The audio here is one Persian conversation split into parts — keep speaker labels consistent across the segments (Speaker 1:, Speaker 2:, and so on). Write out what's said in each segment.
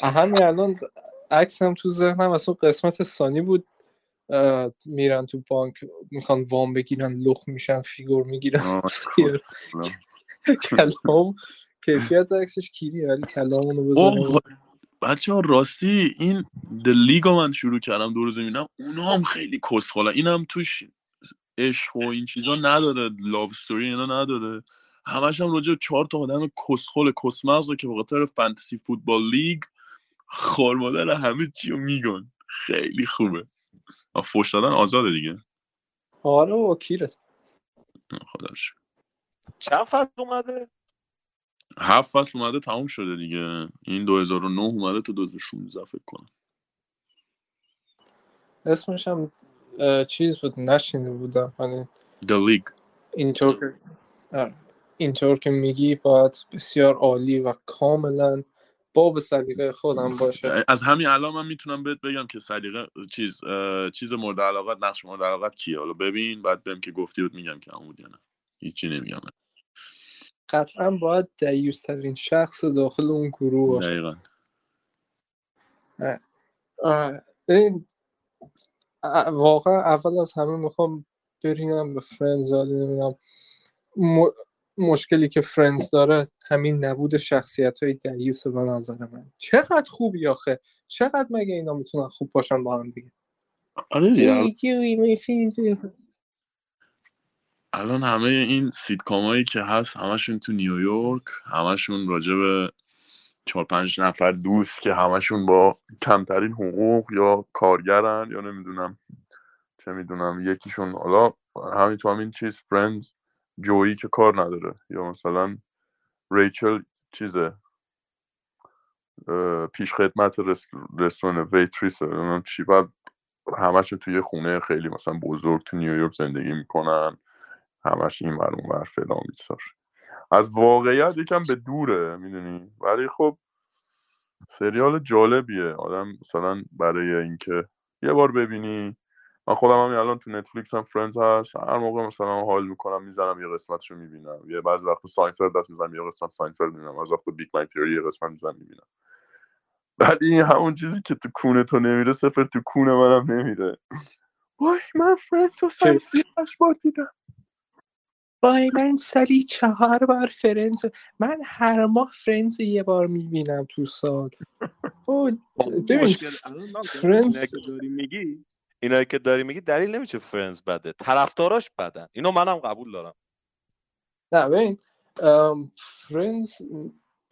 Speaker 1: همین الان عکسم تو ذهنم اون قسمت ثانی بود. میرن تو بانک می‌خوان وام بگیرن لخ میشن فیگور می‌گیرن. کلام کیفیت عکسش کیریه ولی کلامونو بذاریم.
Speaker 2: بچه ها راستی این لیگ من شروع کردم دور زمینم اونا هم خیلی کسخوله. این هم توش عشق و این چیزا نداره. لاو ستوری اینا نداره. همش هم راجع چهار تا آدم کسخل کسمغز که به خاطر فانتزی فوتبال لیگ خارمادر همه چی رو میگن. خیلی خوبه. فوش دادن آزاده دیگه.
Speaker 1: آره وکیلت.
Speaker 2: خداش
Speaker 3: چند فصل اومده؟
Speaker 2: هفت فصل اومده تموم شده دیگه. این 2009 اومده تا 2016 فکر کنم.
Speaker 1: اسمش هم چیز بود نشینده بودم.
Speaker 2: یعنی The League.
Speaker 1: اینطور که اینطور که میگی باید بسیار عالی و کاملا با به سلیقه خودم باشه.
Speaker 2: از همین الان من می‌تونم بهت بگم که سلیقه چیز چیز مورد علاقت نقش مورد علاقت کیه؟ حالا ببین بعد بهم که گفتی بود میگم که همون یا نه. هیچی نمیگم.
Speaker 1: قطعا باید دیوسترین شخص داخل اون گروه باشه.
Speaker 2: دقیقا.
Speaker 1: این واقعا اول از همه می‌خوام برینم به فرنز نمی‌دونم مشکلی که فرنز داره همین نبود شخصیت های دیوس به نظر من. چقدر خوبی آخه. چقدر مگه اینا می‌تونن خوب باشن با هم دیگه؟
Speaker 2: آره الان همه این سیدکام هایی که هست همشون تو نیویورک همشون راجع به چهار پنج نفر دوست که همشون با کمترین حقوق یا کارگرن یا نمی‌دونم چه می‌دونم یکیشون حالا همین تو همین چیز فرندز جویی که کار نداره یا مثلا ریچل چیزه پیش خدمت رستوران ویتریسه چی. بعد همشون توی خونه خیلی مثلا بزرگ تو نیویورک زندگی می‌کنن همش این ور اون ور فلان از واقعیت یکم به دوره می‌دونی؟ ولی خب سریال جالبیه. آدم مثلا برای اینکه یه بار ببینی من خودم هم الان تو نتفلیکس هم Friends هست. هر موقع مثلا حال می‌کنم می‌زنم یه قسمتشو می‌بینم. یه بعضی وقت Seinfeld دست می‌زنم یه قسمت Seinfeld می‌بینم. یه وقت Big Bang Theory یه قسمت می‌زنم می‌بینم. ولی این همون چیزی که تو کونه تو نمیره سفر تو کونه منم نمیره. وای من Friends رو سر بار دیدم.
Speaker 1: وای من سالی چهار بار Friends من هر ماه Friends یه بار می‌بینم تو سال.
Speaker 3: Friends میگی؟ اینا که داری میگی دلیل نمیشه Friends بده. طرفداراش بدن. اینو منم قبول دارم.
Speaker 1: نه ببین Friends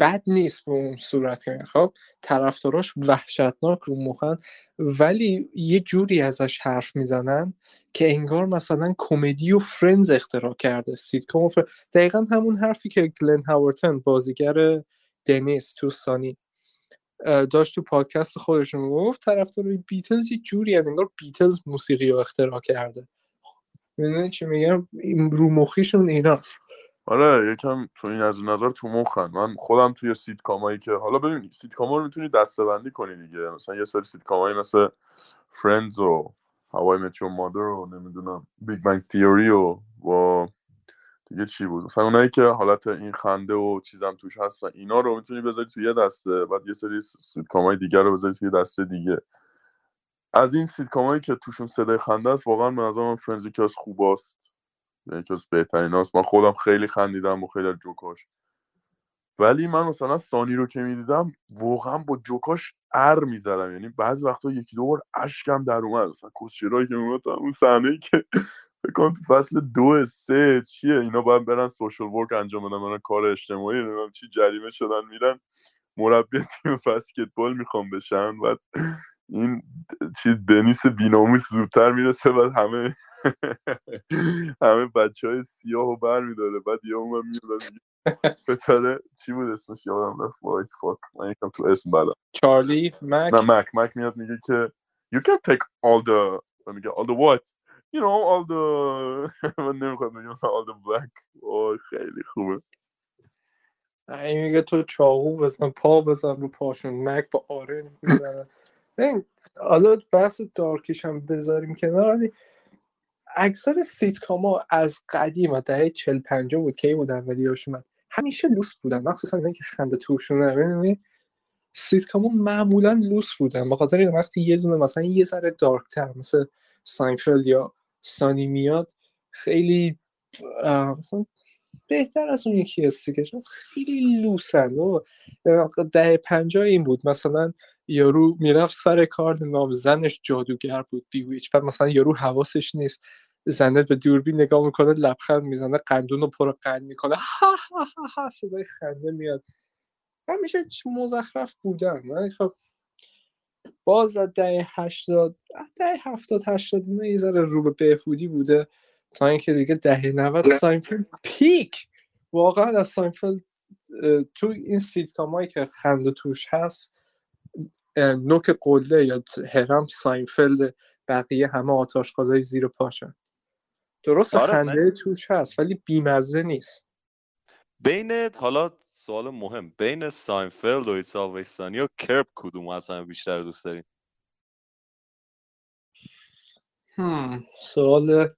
Speaker 1: بد نیست به اون صورت که خب طرفداراش وحشتناک رو مخن ولی یه جوری ازش حرف می‌زنن که انگار مثلا کمدی رو Friends اختراع کرده. سیتکام فر... دقیقا همون حرفی که گلن هاورتن بازیگر دنیس تو Sunny داشت تو پادکست خودشون گفت طرفدار بیتلز یه جوری انگار بیتلز موسیقی رو اختراع کرده. می‌دونی چی میگم؟ رو مخیشون ایناست.
Speaker 2: آره یکم تو این از نظر تو مخن. من خودم توی سیتکامایی که حالا ببین سیتکاما رو می‌تونی دسته بندی کنی دیگه. مثلا یه سری سیتکامایی مثل Friends و How I Met Your Mother رو نمی‌دونم Big Bang Theory و با دیگه چی بود؟ مثلا اونایی که حالت این خنده و چیزم توش هستن اینا رو می‌تونی بذاری توی یه دسته بعد یه سری سیتکامای دیگر رو بذاری توی دسته دیگه. از این سیتکامایی که توشون صدای خنده است واقعا به نظر من Friends یکی از خوباست. یکی از بهترین هاست. من خودم خیلی خندیدم و خیلی جوکاش. ولی من مثلا Sunny رو که می‌دیدم واقعا با جوکاش عر می‌زدم. یعنی بعضی وقتا یکی دو بار اشکم در اومد. مثلا کسشرایی که اون صحنه که فکر تو فصل دو سه چیه؟ اینا باید برن سوشال ورک انجام بدن برن کار اجتماعی نمی‌دونم چی جریمه شدن میرن مربی تیم بسکتبال می‌خوام بشن. بعد این چی دنیس بیناموس زودتر می‌رسه بعد همه همه بچه های سیاه رو بر میداره. بعد یه اون میاد پسره چی بود اسمش؟ یادم رفت. وای فاک. من یکم تو اسم بلا
Speaker 1: چارلی مک؟
Speaker 2: نه مک. مک میاد میگه که you can take all the میگه all the what you know all the من نمی‌خواد بگم all the black. وای خیلی خوبه.
Speaker 1: این میگه تو چاقو بزن پا بزن رو پاشون. مک با آره می‌زنه. این حالا بحث دارکیش هم بذاریم کنار ولی اکثر سیتکاما از قدیم دهه 40 50 بود که بود اولیاش اومد؟ همیشه لوس بودن. مخصوصا اینکه خنده توشونه ببینید سیتکامو معمولا لوس بودن. به خاطر وقتی یه دونه مثلا یه ذره dark تر مثل Seinfeld یا Sunny میاد خیلی مثلا بهتر از اون یکی استیکش خیلی لوسن. و دهه پنجاه این بود. مثلا یارو می‌رفت سر کار نام زنش جادوگر بود Bewitched بعد مثلا یارو حواسش نیست. زنه به دوربین نگاه می‌کنه لبخند می‌زنه قندون رو پر قند می‌کنه. ها ها ها ها صدای خنده میاد. همیشه مزخرف بودن من خب باز از دهه هشتاد دهه هفتاد هشتاد اینا یه ذره رو به بهبودی بوده تا اینکه دیگه دهه نود Seinfeld peak. واقعا از Seinfeld تو این سیتکام هایی که خنده توش هست نوک قله یا هرم Seinfeld بقیه همه آت‌آشغالای زیر پاشن درست
Speaker 3: آره،
Speaker 1: خنده توش هست ولی بیمزه نیست.
Speaker 3: بین حالا سوال مهم. بین Seinfeld و It's Always Sunny و Curb کدوم از همه بیشتر دوست دارین.
Speaker 1: سوال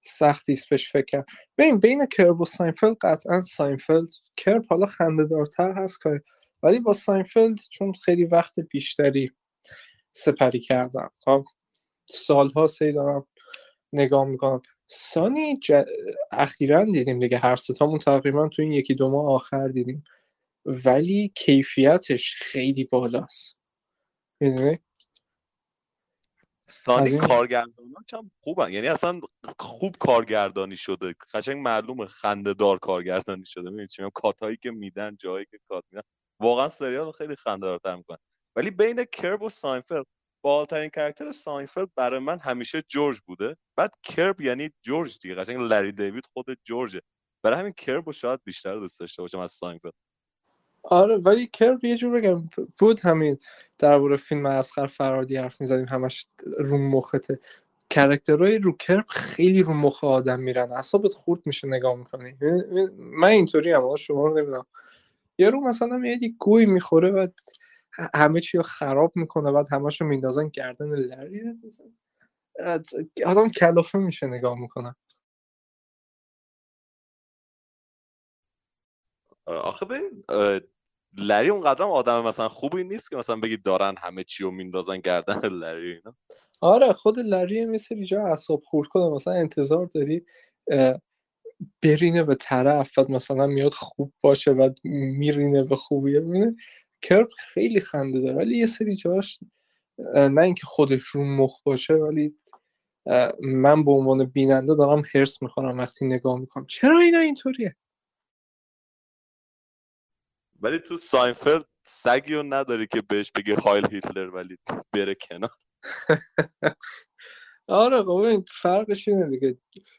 Speaker 1: سختی است بهش فکر کنم ببین بین Curb و Seinfeld قطعا Seinfeld Curb حالا خنده دارتر هست که ولی با Seinfeld چون خیلی وقت بیشتری سپری کردم. خب سالها سی دارم نگاه می‌کنم. سانی ج... اخیرا دیدیم دیگه هر ستامون تقریبا تو این یکی دو ماه آخر دیدیم. ولی کیفیتش خیلی بالاست. می‌دونی؟
Speaker 3: سانی
Speaker 1: این-
Speaker 3: کارگرداناش هم خوبن. یعنی اصلا خوب کارگردانی شده. قشنگ معلومه خنده دار کارگردانی شده. می‌دونی چی؟ کاتایی که میدن جایی که کات میدن. واقعا سریال خیلی خنده دارتر می‌کنن ولی بین کرب و ساینفلد باحال‌ترین character Seinfeld برای من همیشه جورج بوده. بعد Curb یعنی جورج دیگه. قشنگ لری دیوید خود جورجه. برای همین Curb رو شاید بیشتر دوست داشته باشم از Seinfeld
Speaker 1: آره ولی Curb یه جور بگم بود همین درباره فیلم اصغر فرهادی حرف می‌زدیم همش رو مخته. character های رو Curb خیلی رو مخ آدم میرن. اعصابت خورد میشه نگاه می‌کنی. من اینطوری هم شما رو نمی‌دونم. یارو مثلا یه گهی می‌خوره و همه چی رو خراب می‌کنه بعد همش رو میندازن گردن لری. آدم کلافه میشه نگاه می‌کنه.
Speaker 3: آخه ببین لری اونقدر هم آدم مثلا خوبی نیست که مثلا بگی دارن همه چی رو میندازن گردن لری اینا.
Speaker 1: آره خود لری سری جا اعصاب خورد. کنه مثلا انتظار داری برینه به طرف بعد مثلا میاد خوب باشه بعد میرینه به خوبی ببینه Curb خیلی خنده داره ولی یه سری جاش نه اینکه خودش رو مخ باشه ولی من به عنوان بیننده دارم حرص می‌خورم وقتی نگاه می‌کنم. چرا اینا اینطوریه؟
Speaker 3: ولی تو Seinfeld سگی رو نداری که بهش بگه Heil Hitler ولی بره کنار.
Speaker 1: آره خب ببین فرقش اینه دیگه.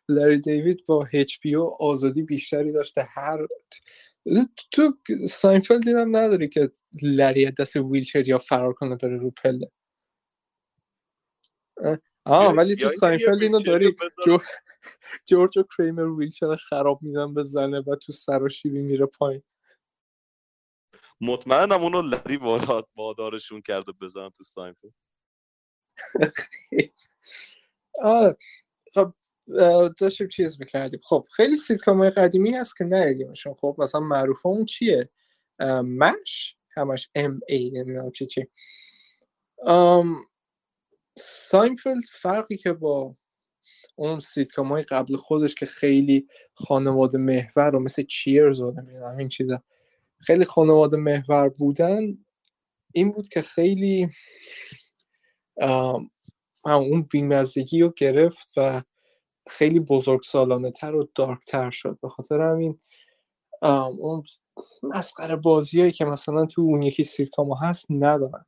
Speaker 1: لری دیوید با HBO آزادی بیشتری داشته هر تو ساینفلد اینم نداری که لری دست ویلچریا فرار کنه بره رو پله آه ولی تو ساینفلد
Speaker 3: یه
Speaker 1: اینو داری
Speaker 3: رو بذاره-
Speaker 1: جو... جورج و کریمر ویلچر خراب میدن به زنه و تو سراشیبی میره پایین.
Speaker 3: مطمئنم اونو لری وارد وادارشون کرده بزنن تو ساینفلد
Speaker 1: آره. داشتیم چیز می‌کردیم. خب خیلی سیتکام های قدیمی هست که ندیدیمشون. خب مثلا معروف اون چیه؟ MASH؟ همش M A نمی‌دونم چی؟ چی ساینفلد فرقی که با اون سیتکام های قبل خودش که خیلی خانواده محور و مثل چیرز و نمی‌دونم این چیزا. خیلی خانواده محور بودن. این بود که خیلی هم اون بیمزدگی رو گرفت و خیلی بزرگ سالانه تر و دارک تر شد. به خاطر همین اون مسخره بازیایی که مثلا تو اون یکی سیتکام هست ندارن.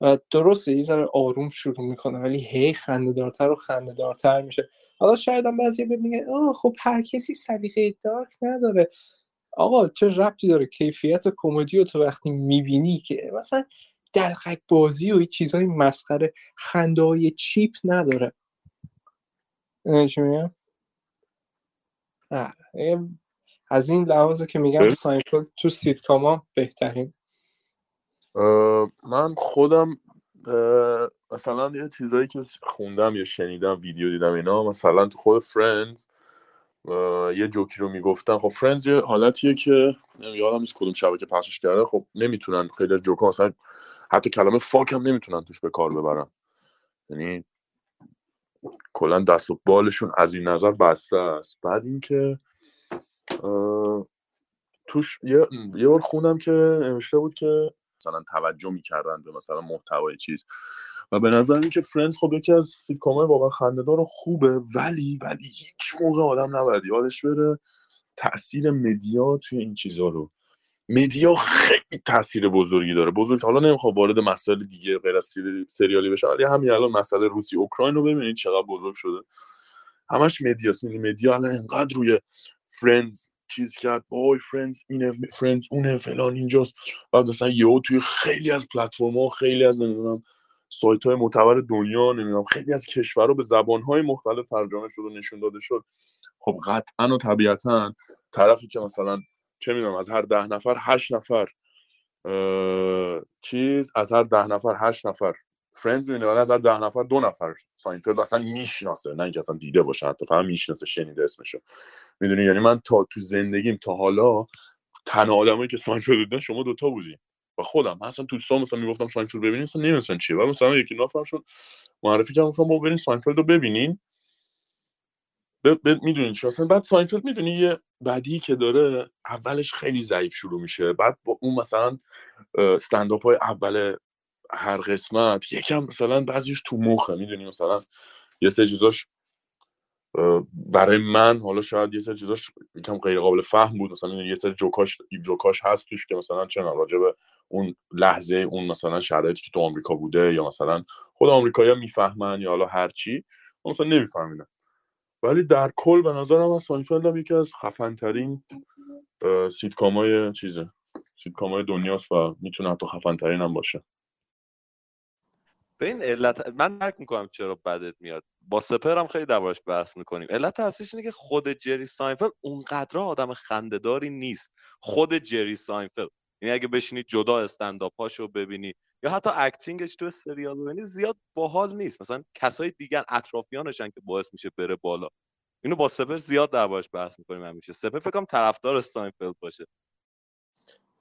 Speaker 1: و درسته یه ذره آروم شروع می‌کنه ولی هی خنده دارتر و خنده دارتر میشه. حالا شاید هم بعضی بگن آه خب هر کسی سلیقه دارک نداره. آقا چه ربطی داره؟ کیفیت کمدی رو تو وقتی می‌بینی که مثلا دلقک بازی و یه چیزای مسخره خنده های cheap نداره. چی میگم؟ از این لحاظه که میگم. ساینفلد تو سیتکاما بهترین.
Speaker 2: من خودم مثلا یه چیزایی که خوندم یا شنیدم ویدیو دیدم اینا مثلا تو خود فرندز یه جوکی رو می‌گفتن. خب فرندز یه حالتیه که یادم نیست کدوم شبکه پخشش کرده. خب نمی‌تونن خیلی از جوکا مثلا حتی کلمه fuck هم نمی‌تونن توش به کار ببرن. یعنی کلا دست و بالشون از این نظر بسته است. بعد اینکه توش یه, یه بار خوندم که نوشته بود که مثلا توجه می‌کردن به مثلا محتوای چیز. و به نظر که فرندز خب یکی از سیتکام های واقعا خنده‌دار و خوبه ولی ولی هیچ موقع آدم نباید یادش بره تاثیر media توی این چیزها رو. media خیلی تاثیر بزرگی داره. بزرگ حالا نمی‌خوام وارد مسائل دیگه غیر از سری- سریالی بشم ولی همین الان مسئله روسیه اوکراین رو ببینید چقدر بزرگ شده. همش media ست می‌دونی media الان انقدر روی فرندز چیز کرد. وای فرندز اینه فرندز اونه فلان اینجاست. بعد مثلا یهو توی خیلی از پلتفرم‌ها خیلی از نمی‌دونم سایت های معتبر دنیا نمی‌دونم خیلی از کشورها به زبان های مختلف ترجمه شد و نشون داده شد. خب قطعا و طبیعتا طرفی که مثلا چه می‌دونم از هر ده نفر هشت نفر چیز از هر ده نفر هشت نفر فرندز می‌بینه ولی از هر ده نفر دو نفر ساینفلد اصلا می‌شناسه نه اینکه اصلا دیده باشه حتی فقط می‌شناسه شنیده اسمشو. می‌دونی؟ یعنی من تا تو زندگیم تا حالا تنها آدمایی که ساینفلد دیدن شما دوتا بودی و خودم. من اصلا تو سال مثلا می‌گفتم ساینفلد ببینین اصلا نمی‌دونستن چیه. و مثلا یکی نفر شد معرفی کردم گفتم برین ساینفلد رو ببینین. می‌دونین چی؟ اصلا بعد ساینفلد می‌دونی یه بدی که داره اولش خیلی ضعیف شروع میشه. بعد با اون مثلا استنداپ های اول هر قسمت یکم مثلا بعضیش تو مخه می‌دونی؟ مثلا یه سری چیزاش برای من حالا شاید یه سری چیزاش یکم غیر قابل فهم بود. مثلا یه سری جوکاش جوکاش هست توش که مثلا چه می‌دونم، راجع به اون لحظه اون مثلا شرایطی که تو آمریکا بوده یا مثلا خود آمریکایی‌ها می‌فهمن یا حالا هر چی مثلا نمیفهمیدم ولی در کل به نظرم من ساینفلد هم یکی از خفن ترین سیتکام های چیزه. سیتکام های دنیاست و می‌تونه حتی خفن ترین هم باشه.
Speaker 3: به این علت من درک می‌کنم چرا بدت میاد. با سپهر هم خیلی دربارش بحث می‌کنیم. علت اصلیش اینه که خود جری ساینفلد اونقدر آدم خنده‌داری نیست. خود جری ساینفلد یعنی اگه بشینی جدا استنداپاشو ببینی یا حتی acting ش تو سریال ببینی زیاد باحال نیست. مثلا کسای دیگر اطرافیانشن که باعث میشه بره بالا. اینو با سپهر زیاد دربارش بحث می‌کنیم همیشه. سپهر فکر کنم طرفدار ساینفلد باشه.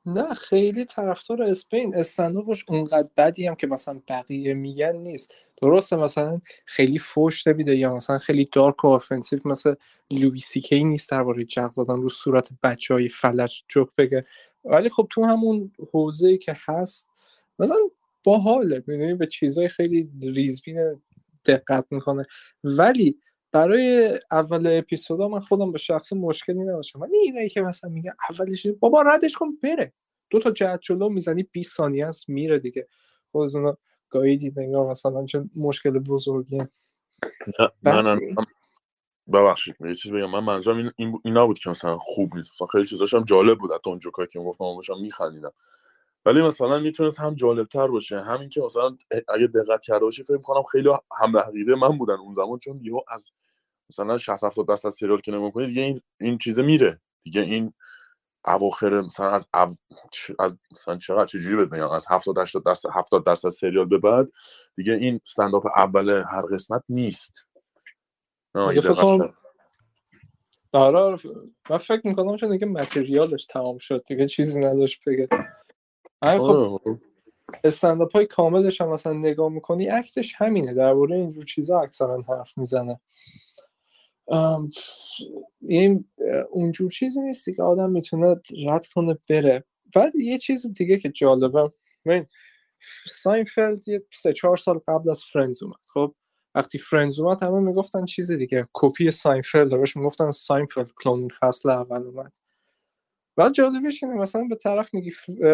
Speaker 1: نه خیلی طرفدار اسپین. استنداپش اونقدر بدی هم که مثلا بقیه میگن نیست. درسته مثلا خیلی فوش نمیده یا مثلا خیلی dark و offensive مثل لوی سی کی نیست درباره جغ زدن رو صورت بچه های فلج جوک بگه. ولی خب تو همون حوزه که هست مثلا باحاله می‌دونی؟ به چیزهای خیلی ریزبین دقت می‌کنه. ولی برای اول اپیزودا من خودم به شخص مشکلی نداشتم. ولی اینایی که مثلا میگه اولش بابا ردش کن بره. دو تا جهت جلو می‌زنی 20 ثانیه است میره دیگه. خودتون گاهیدید انگار مثلا چه مشکل بزرگی
Speaker 2: نه ببخشید یه چیز بگم. من منظورم این, این, این نبود که مثلا خوب نیست. مثلا خیلی چیزاش هم جالب بود. حتی اون جوکایی که گفتم من باشم میخندیدم. ولی مثلا می‌تونست هم جالب تر باشه همین که مثلا اگه دقت کرده باشی فکر کنم خیلی هم عقیده من بودن اون زمان چون یهو از مثلا 60 70 درصد سریال که نگاه کنید دیگه این این چیزه میره دیگه این اواخر مثلا از او... از مثلا چقدر چجوری بهت بگم از 70 80 درصد 70 درصد سریال به بعد دیگه این استنداپ اول هر قسمت نیست
Speaker 1: دیگه فکر. آره آره. من فکر می‌کنم چون دیگه متریالش تمام شد دیگه چیزی نداشت بگه خب
Speaker 2: آره.
Speaker 1: استنداپ های کاملش هم مثلا نگاه می‌کنی اکتش همینه درباره اینجور چیزا اکثرا حرف می‌زنه. ام، این اونجور چیزی نیستی که آدم می‌تونه رد کنه بره. بعد یه چیز دیگه که جالبه ببین ساینفلد یه سه چهار سال قبل از فرندز اومد. خب وقتی فرندز اومد همه می‌گفتن چیز دیگه کپی ساینفلد بهش می‌گفتن ساینفلد کلون فصل اول اومد. بعد جالبش اینه مثلا به طرف میگی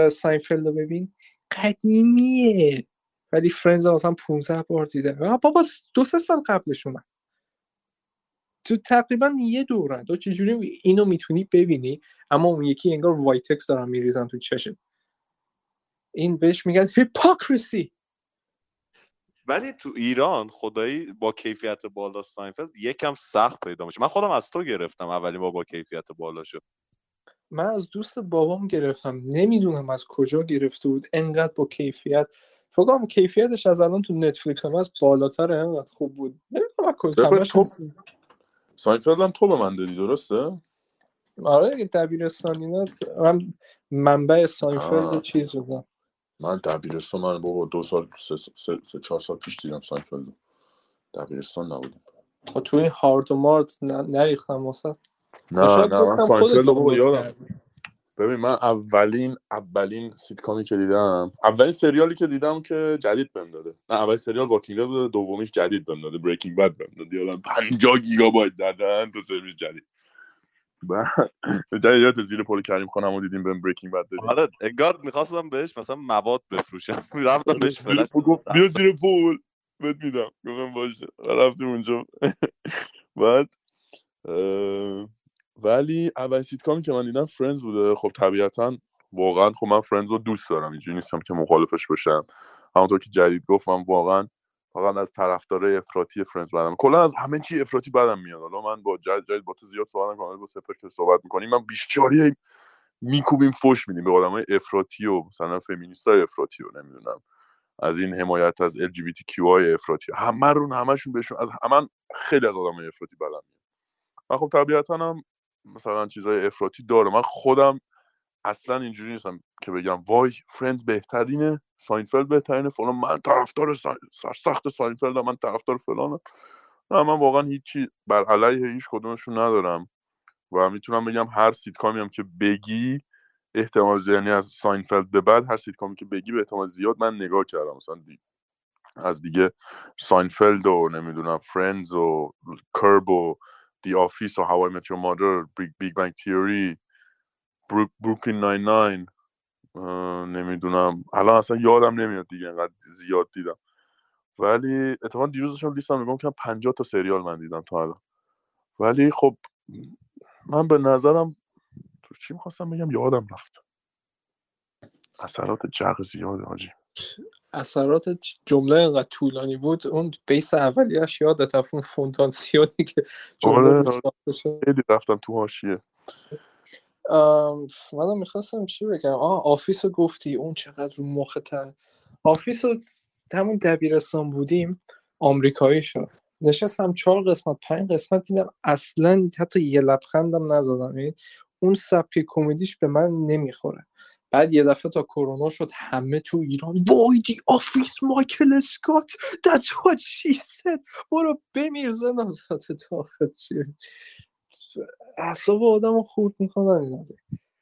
Speaker 1: ساینفلد رو ببین قدیمیه. ولی فرندز رو مثلا 15 بار دیده. بابا دو سه سال قبلش اومد. تو تقریبا یه دورن. تو چجوری اینو می‌تونی ببینی؟ اما اون یکی انگار وایتکس دارن میریزن تو چشم. این بهش میگن hypocrisy.
Speaker 3: ولی تو ایران خدایی با کیفیت بالا ساینفلد یکم سخت پیدا میشه. من خودم از تو گرفتم اولین بار با کیفیت بالا شد.
Speaker 1: من از دوست بابام گرفتم. نمی‌دونم از کجا گرفته بود. انقدر با کیفیت. فکر کیفیتش از الان تو نتفلیکس هم از بالاتر انقدر خوب بود. نمی‌دونم از کجا.
Speaker 2: تو- ساینفلد هم تو به من دادی درسته؟
Speaker 1: آره دبیرستان اینا من منبع ساینفلد. چیز بودم
Speaker 2: من دبیرستان من بابا دو سال سه, سه, سه چهار سال پیش دیدم ساینفلد. دبیرستان نبودم.
Speaker 1: خب تو این هارد و مارد ن- نریختم واسه.
Speaker 2: نه نه من ساینفلد بابا یادم. ببین من اولین اولین سیتکامی که دیدم اولین سریالی که دیدم که جدید بهم داده. نه اولین سریال واکینگ دد بوده دومیش جدید بهم داده. بریکینگ بد بهم داده یادم 50 گیگابایت دادن تو سرویس جدید. بعد یادت زیر پل کریم خانم رو دیدیم بهم Breaking Bad دادیم.
Speaker 3: آره انگار می‌خواستم بهش مثلا مواد بفروشم. رفتم بهش
Speaker 2: زیر
Speaker 3: فلش
Speaker 2: پل گفت بیا زیر پل بهت میدم. گفتم باشه. رفتیم اونجا. بعد ولی اول سیتکامی که من دیدم Friends بوده. خب طبیعتا واقعا خب من Friends رو دوست دارم. اینجوری نیستم که مخالفش باشم همونطور که جدید گفتم واقعا فقط از طرفدارای افراطی Friends بدم کلا از همه چی افراطی بدم میاد. حالا من با جدید جدید با تو زیاد صحبت ولی با سپهر که صحبت می‌کنیم من بیشتری میکوبیم فوش میدیم به آدمای افراطی و مثلا فمینیستای افراطی و نمی‌دونم. از این حمایت از LGBTQI افراطی. همه رو همشون بهشون از همه خیلی از آدمای افراطی بدم میاد. من خب طبیعتا هم مثلا چیزای افراطی داره. من خودم اصلا اینجوری نیستم که بگم وای Friends بهترینه Seinfeld بهترینه فلان. من طرفدار سرسخت Seinfeld م من طرفدار فلانم. نه من واقعا هیچی بر علیه هیچ کدومشون ندارم. و می‌تونم بگم هر سیتکامی هم که بگی احتمال یعنی از Seinfeld به بعد هر سیتکامی که بگی به احتمال زیاد من نگاه کردم. مثلا دی- از دیگه Seinfeld و نمی‌دونم Friends و Curb و The Office و How I Met Your Mother Big, Big Bang Theory Brook Brooklyn 99 اه، نمی‌دونم. الان اصلا یادم نمیاد دیگه انقدر زیاد دیدم. ولی اتفاقا دیروز داشتم لیستم نگاه که 50 تا سریال من دیدم تا الان. ولی خب من به نظرم تو چی می‌خواستم بگم؟ یادم رفت. اثرات جغ زیاده حاجی
Speaker 1: اثرات جمله اینقدر طولانی بود اون بیس اولیش یادت رفت اون فونداسیونی که جمله
Speaker 2: آره، خیلی رفتم تو حاشیه.
Speaker 1: منم می‌خواستم چی بگم؟ آه Office رو گفتی اون چقدر رو مخ تر. Office رو همون دبیرستان بودیم آمریکایی شد. نشستم چهار قسمت پنج قسمت دیدم اصلا حتی یه لبخندم نزدم. یعنی اون سبک کمدیش به من نمی‌خوره. بعد یه دفعه تا کرونا شد همه تو ایران وای The Office مایکل اسکات that's what she said برو بمیر زن آزاد تو آخه چی؟ اعصاب آدم رو خورد می‌کنن اینا.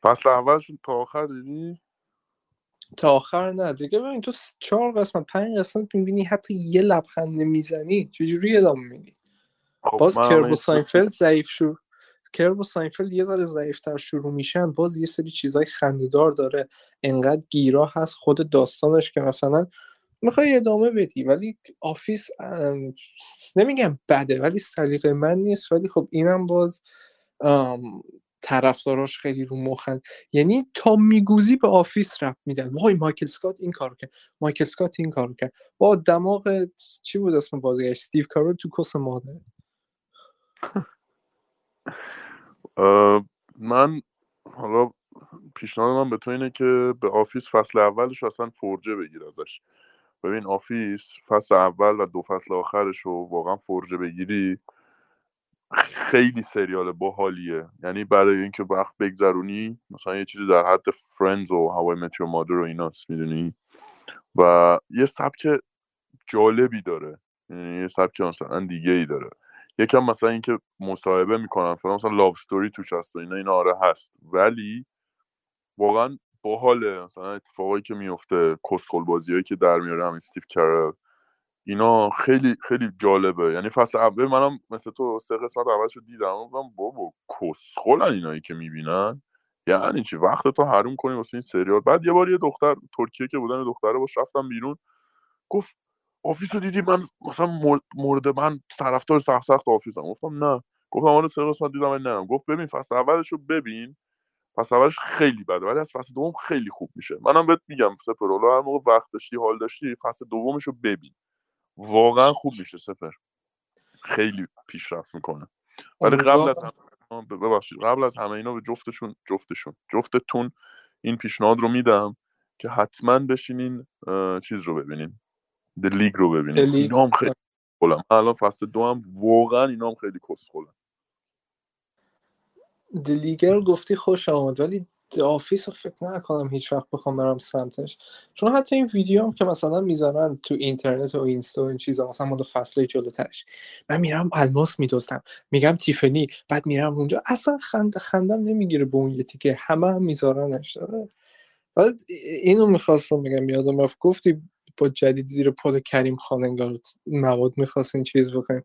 Speaker 2: فصل اولشون تا آخر دیدی؟
Speaker 1: تا آخر نه. دیگه ببین تو چهار قسمت پنج قسمت می‌بینی حتی یه لبخند نمی‌زنی چجوری ادامه میدی؟
Speaker 2: خب
Speaker 1: باز
Speaker 2: من
Speaker 1: Curb
Speaker 2: الان
Speaker 1: و Seinfeld ضعیف شو Curb و Seinfeld یه ذره ضعیفتر شروع میشن باز یه سری چیزای خندهدار داره. انقدر گیرا هست خود داستانش که مثلا می‌خوای ادامه بدی ولی Office نمیگم بده ولی سلیقه من نیست ولی خب اینم باز طرفداراش خیلی رو مخن. یعنی تا میگوزی به Office ref میدن. وای مایکل سکات این کارو کرد. مایکل سکات این کارو کرد. با دماغ چی بود اسم بازیش استیو کرل تو کس مادر.
Speaker 2: من حالا پیشنهاد من به تو اینه که به Office فصل اولش اصلا فرجه بگیر ازش. ببین Office فصل اول و دو فصل آخرش رو واقعا فرجه بگیری خیلی سریال باحالیه. یعنی برای اینکه وقت بگذرونی مثلا یه چیزی در حد Friends و How I Met Your Mother و ایناست می‌دونی؟ و یه سبک جالبی داره. یعنی یه سبک مثلا دیگه ای داره. یکم مثلا اینکه مصاحبه می‌کنن فلان مثلا love story توش هست و اینا اینا آره هست. ولی واقعا باحاله مثلا اتفاقایی که میفته کسخل بازیایی که در میاره همین استیو کرل اینا خیلی خیلی جالبه. یعنی فصل اول منم مثل تو سه قسمت اولش رو دیدم گفتم بابا کسخلن اینایی که می‌بینن. یعنی چی؟ وقتتو حروم کنی واسه این سریال. بعد یه بار یه دختر ترکیه که بودن دختره باش رفتم بیرون. گفت Office رو دیدی؟ من مثلا مورد- من طرفدار سخت سخت Office م. گفتم نه. گفتم آره سه قسمت دیدم نه. گفت ببین فصل اولش رو ببین. فصل اولش خیلی بده ولی از فصل دوم خیلی خوب میشه. منم بهت میگم سپر هر موقع وقت داشتی حال داشتی فصل دومش رو ببین. واقعا خوب میشه سپر. خیلی پیشرفت می‌کنه. ولی قبل از همه ببخشید قبل از همه اینا به جفتشون جفتشون جفتتون این پیشنهاد رو میدم که حتما بشینین چیز رو ببینین. لیگ رو
Speaker 1: League.
Speaker 2: اینا هم خیلی کسخلم الان فصل دو هم واقعا اینا هم خیلی کسخلم
Speaker 1: دلیگر گفتی خوش آمد ولی آفیس رو فکر نکنم هیچ وقت بخوام برم سمتش. چون حتی این ویدیو هم که مثلا می‌ذارن تو اینترنت و اینستا و این چیزا مثلا مال فصله جلوترش. من میرم الماس میدوستم. میگم تیفنی بعد میرم اونجا. اصلا خند خندم نمی‌گیره به اون یتی که همه هم میذارنش بعد اینو می‌خواستم بگم یادم رفت. گفتی با جدید زیر پل کریم خان مواد می‌خواستین چیز بکنیم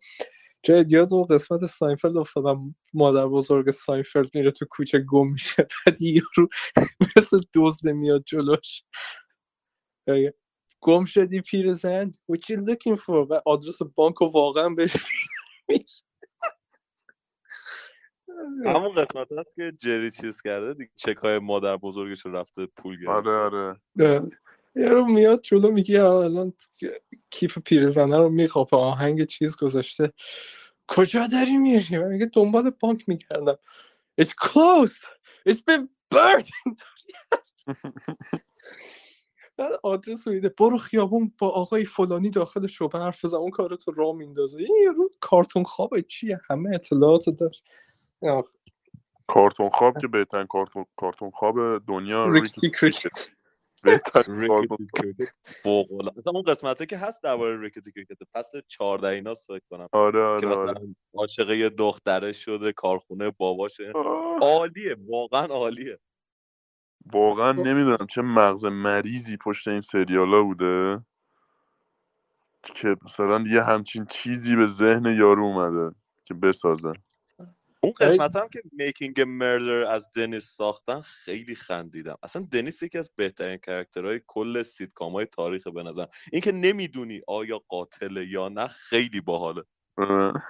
Speaker 1: جاید یاد اون قسمت Seinfeld افتادم. مادر بزرگ Seinfeld میره تو کوچه گم میشه. بعد رو مثل دزد میاد جلوش. گم شدی پیر زن؟ What you looking for? و آدرس بانک رو واقعا بهش
Speaker 3: همون قسمت هست که جری چیز کرده دیگه. چک های مادر بزرگش رو رفته پول گرفت
Speaker 2: آره آره.
Speaker 1: یارو میاد جلو میگه الان کیف پیرزنه رو میخوابه آهنگ چیز گذاشته. کجا داری میری؟ من میگه دنبال بانک میگردم. It's closed. It's been burned. آدرس میده. برو خیابون با آقای فلانی داخل شبه حرف بزن. اون کارتو را میندازه. این رو کارتون خوابه. چیه همه اطلاعات داشت.
Speaker 2: کارتون خواب که بهترین کارتون کارتون خواب دنیا
Speaker 1: ریکتی کریکت
Speaker 3: فوق العاده اون قسمته که هست درباره Rickety Cricket فصل 14 اینا فکر کنم.
Speaker 2: آره آره
Speaker 3: که مثلا
Speaker 2: آره.
Speaker 3: عاشق یه دختره شده کارخونه باباشه. عالیه واقعا عالیه.
Speaker 2: واقعا نمی‌دونم چه مغز مریضی پشت این سریالا بوده. که مثلا یه همچین چیزی به ذهن یارو اومده که بسازه.
Speaker 3: اون قسمت هم که Making Murderer از دنیس ساختن خیلی خندیدم. اصلا دنیس یکی از بهترین character های کل سیتکام های تاریخ به نظر. اینکه نمی‌دونی آیا قاتله یا نه خیلی باحاله.
Speaker 2: آره.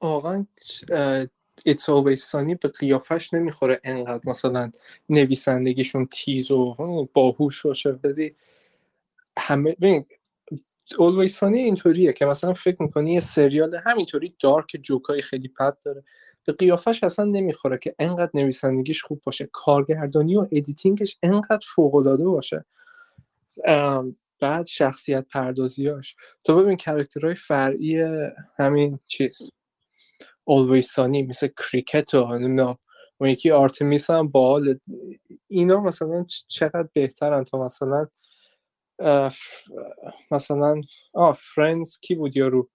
Speaker 1: واقعا It's Always به قیافش نمی‌خوره انقدر مثلا نویسندگیشون تیز و باهوش باشه. ولی همه ببین Always Sunny اینطوریه که مثلا فکر می‌کنی یه سریال همینطوری dark joke ای خیلی بد داره. به قیافش اصلا نمی‌خوره که انقدر نویسندگیش خوب باشه کارگردانی و editing ش انقدر فوق العاده باشه بعد شخصیت پردازیاش تو ببین character های فرعی همین چیز. Always Sunny مثل کریکت و نمی‌دونم اون یکی آرتمیس هم باحال اینا مثلا چقدر بهترن تا مثلا مثلا آه Friends کی بود یارو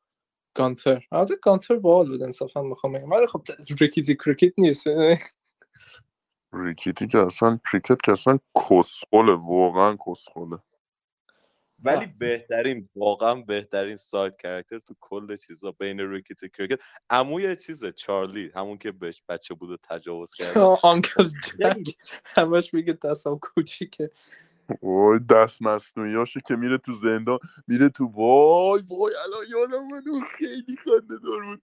Speaker 1: گانتر البته گانتر باحال بود انصافا می‌خوام بگم. ولی خب ریکیتی کریکت نیست.
Speaker 2: ریکیتی که اصلا کریکت که اصلا کسخله واقعا کسخله.
Speaker 3: ولی بهترین واقعا بهترین سایت کرکتر تو کل چیزا بین ریکیتی کریکت عموی چیزه چارلی همون که بهش بچه بود و تجاوز کرده.
Speaker 1: آنکل جک. همش میگه دستم کوچیکه.
Speaker 2: وای دست مصنوعیاشو که میره تو زندان میره تو وای وای الان یادم اون خیلی خنده دار بود.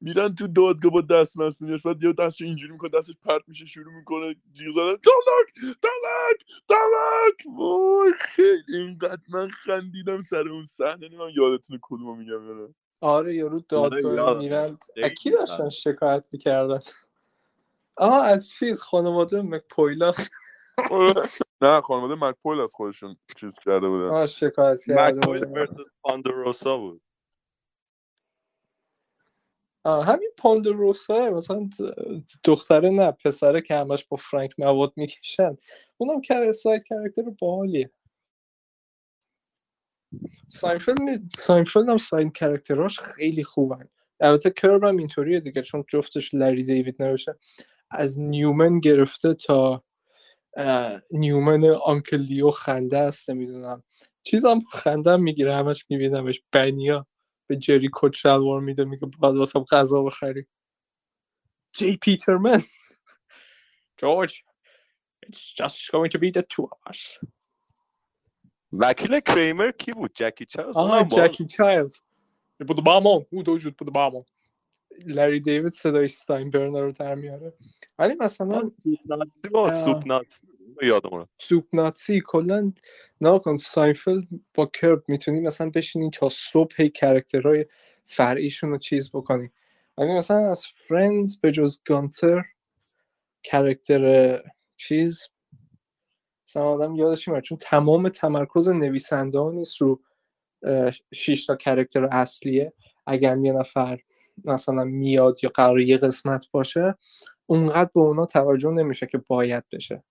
Speaker 2: میرن تو دادگاه با دست مصنوعیاش بعد یه دستش اینجوری می‌کنه دستش پرت میشه شروع می‌کنه جیغ زدن. دلک دلک دلک وای خیلی اینقدر من خندیدم سر اون صحنه. نمی‌دونم یادتونه کدومو میگم یادم
Speaker 1: آره یارو دادگاه
Speaker 3: یادم.
Speaker 1: میرن. اکی داشتن شکایت می‌کردن؟ آها از چیز؟ خانواده مکپویلا
Speaker 2: نه خانواده مکپول از خودشون چیز کرده بودن.
Speaker 1: آه شکایت کرده بودن.
Speaker 3: پاندروسا بود.
Speaker 1: آه همین پاندروسا مثلا دختره نه پسره که همش با فرانک مواد می‌کشن. اونم کار side character باحالیه. ساینفلد می- ساینفلد هم side character اش خیلی خوبن. البته Curb هم اینطوریه دیگه چون جفتش لری دیوید نوشته. از نیومن گرفته تا نیومن آنکل لیو خنده است نمی‌دونم. چیزم خنده می‌گیره همش میبینمش. بنیا به جری کت شلوار میده میگه باید واسم غذا بخری. جی پیترمن. جورج It's just going to be the two of us.
Speaker 3: وکیل کریمر کی بود؟ جکی چارلز
Speaker 1: آها جکی چایلز. بود بامون او دو جود بود بامون لری دیوید صدای ستاین برنر رو در میاره ولی مثلا
Speaker 3: با. سوپ نات یادم اومد
Speaker 1: سوپ ناتسی کلا نه کن ساینفلد با Curb می‌تونی مثلا بشینی تا صبح هی character های فرعیشون رو چیز بکنی ولی مثلا از Friends به جز گانتر character چیز مثلا آدم یادش میاد چون تمام تمرکز نویسنده ها نیست رو اه، شش تا character اصلیه اگر یه نفر مثلا میاد یا قرار یه قسمت باشه اونقدر به اونا توجه نمیشه که باید بشه.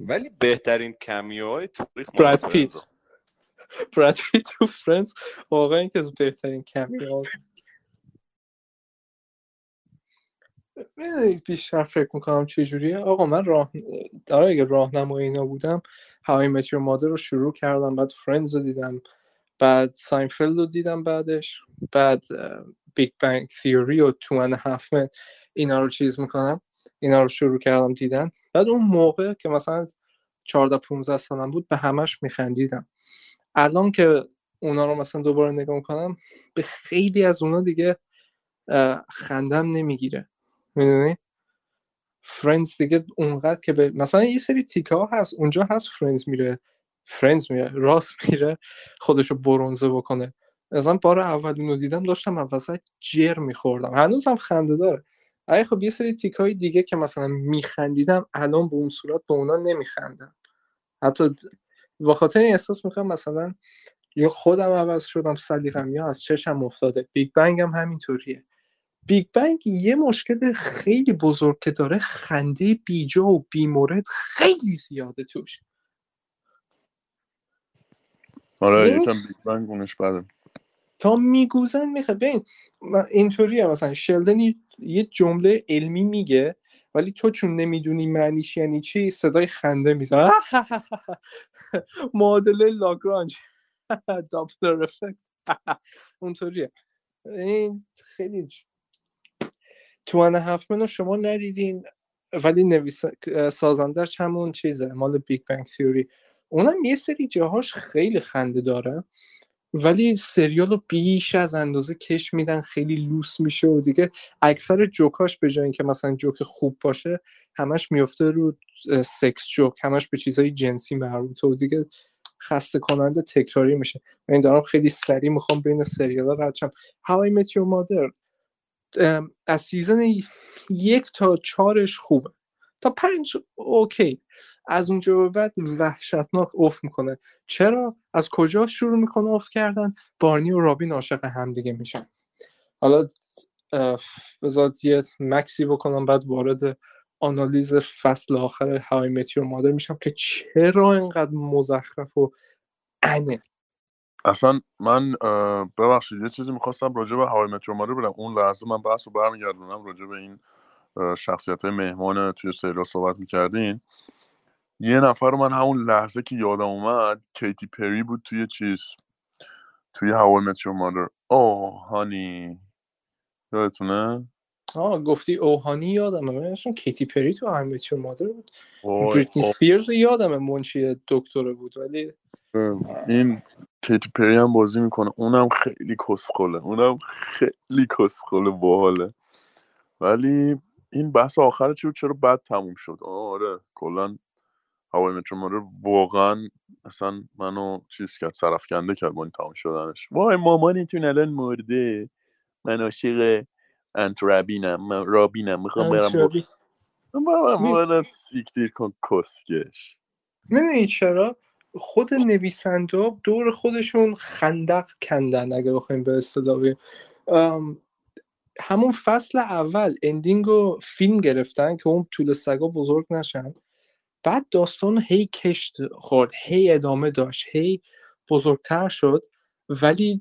Speaker 3: ولی بهترین cameo های تاریخ
Speaker 1: براد
Speaker 3: Friends
Speaker 1: پیت. براد پیت تو Friends واقعا یکی از بهترین cameo می‌دونی بیشتر فکر می‌کنم چجوریه آقا من راه داره اگه راهنمای اینا بودم How I Met Your Mother رو شروع کردم بعد Friends رو دیدم بعد ساینفیلد رو دیدم بعدش بعد Big Bang Theory و Two and a Half Men اینا رو چیز می‌کنم. اینا رو شروع کردم دیدن. بعد اون موقع که مثلا 14 15 سالم بود به همش میخندیدم. الان که اونا رو مثلا دوباره نگاه می‌کنم به خیلی از اونا دیگه خندم نمی‌گیره. می‌دونی؟ Friends دیگه اونقدر که به مثلا یه سری تیکه ها هست اونجا هست Friends میره. Friends میره راس میره خودشو برونزه بکنه. مثلا بار اول اونو دیدم داشتم از وسط جر میخوردم. هنوزم خنده داره. اگه خب یه سری تیکه های دیگه که مثلا میخندیدم الان به اون صورت به اونا نمیخندم. حتی به خاطر این احساس می‌کنم مثلا یا خودم عوض شدم سلیقم یا از چشم افتاده. Big Bang هم همینطوریه. Big Bang یه مشکل خیلی بزرگ که داره خنده بیجا و بیمورد خیلی زیاده توش.
Speaker 2: آره
Speaker 1: یعنی
Speaker 2: یکم Big Bang اونش بده.
Speaker 1: تا میگوزن میخنده ببین اینطوریه مثلا شلدن یه- جمله علمی میگه ولی تو چون نمی‌دونی معنیش یعنی چی صدای خنده می‌زنه. معادله لاگرانج. Doppler effect. اونطوریه. این خیلی Two and a Half Men رو شما ندیدین ولی نویس سازندش همون چیزه مال Big Bang Theory اونم یه سری جاهاش خیلی خنده داره. ولی سریال رو بیش از اندازه کش میدن خیلی لوس میشه و دیگه اکثر جوکاش به جای اینکه مثلا جوک خوب باشه همش میفته رو sex joke همش به چیزهای جنسی مربوطه و دیگه خسته کننده تکراری میشه. من دارم خیلی سریع می‌خوام بین سریال ها رد شم. How I Met Your Mother از season یک تا چارش خوبه. تا پنج اوکی. از اونجا به بعد وحشتناک افت می‌کنه. چرا؟ از کجا شروع می‌کنه افت کردن؟ بارنی و رابین عاشق همدیگه میشن. حالا اه، بذار یه مکسی بکنم بعد وارد آنالیز فصل آخر های متیور مادر میشم که چرا اینقدر مزخرف و انه
Speaker 2: اصلا من ببخشید یه چیزی می‌خواستم راجع به هوای مترو مادر بدم اون لحظه من بحث رو برمیگردونم راجع به این شخصیت های مهمان توی سریال صحبت می‌کردین. یه نفر رو من همون لحظه که یادم اومد کیتی پری بود توی چیز؟ توی هوای مترو مادر. اوه هانی یادتونه؟
Speaker 1: آه گفتی اوهانی یادمه. من اصلا کیتی پری تو های متیور مادر بود. بریتنی
Speaker 2: اوه.
Speaker 1: سپیرز رو یادمه منشی دکتره بود ولی
Speaker 2: این کیتی پری هم بازی می‌کنه. اونم خیلی کسخله. اونم خیلی کسخله باحاله. ولی این بحث آخر چی بود؟ چرا بد تموم شد؟ آره کلا هوای مترو مادر واقعا اصلا منو چیز کرد سرفکنده کرد با این تموم شدنش. وای مامانتون الان مرده. من عاشق انت رابینم رابینم. می‌خوام برم من سیکتیر کن کسکش.
Speaker 1: می‌دونی چرا؟ خود نویسنده دور خودشون خندق کندن اگه بخوایم به اصطلاح. ام، همون فصل اول ending و فیلم گرفتن که اون توله سگا بزرگ نشن. بعد داستان هی کش خورد هی ادامه داشت هی بزرگتر شد. ولی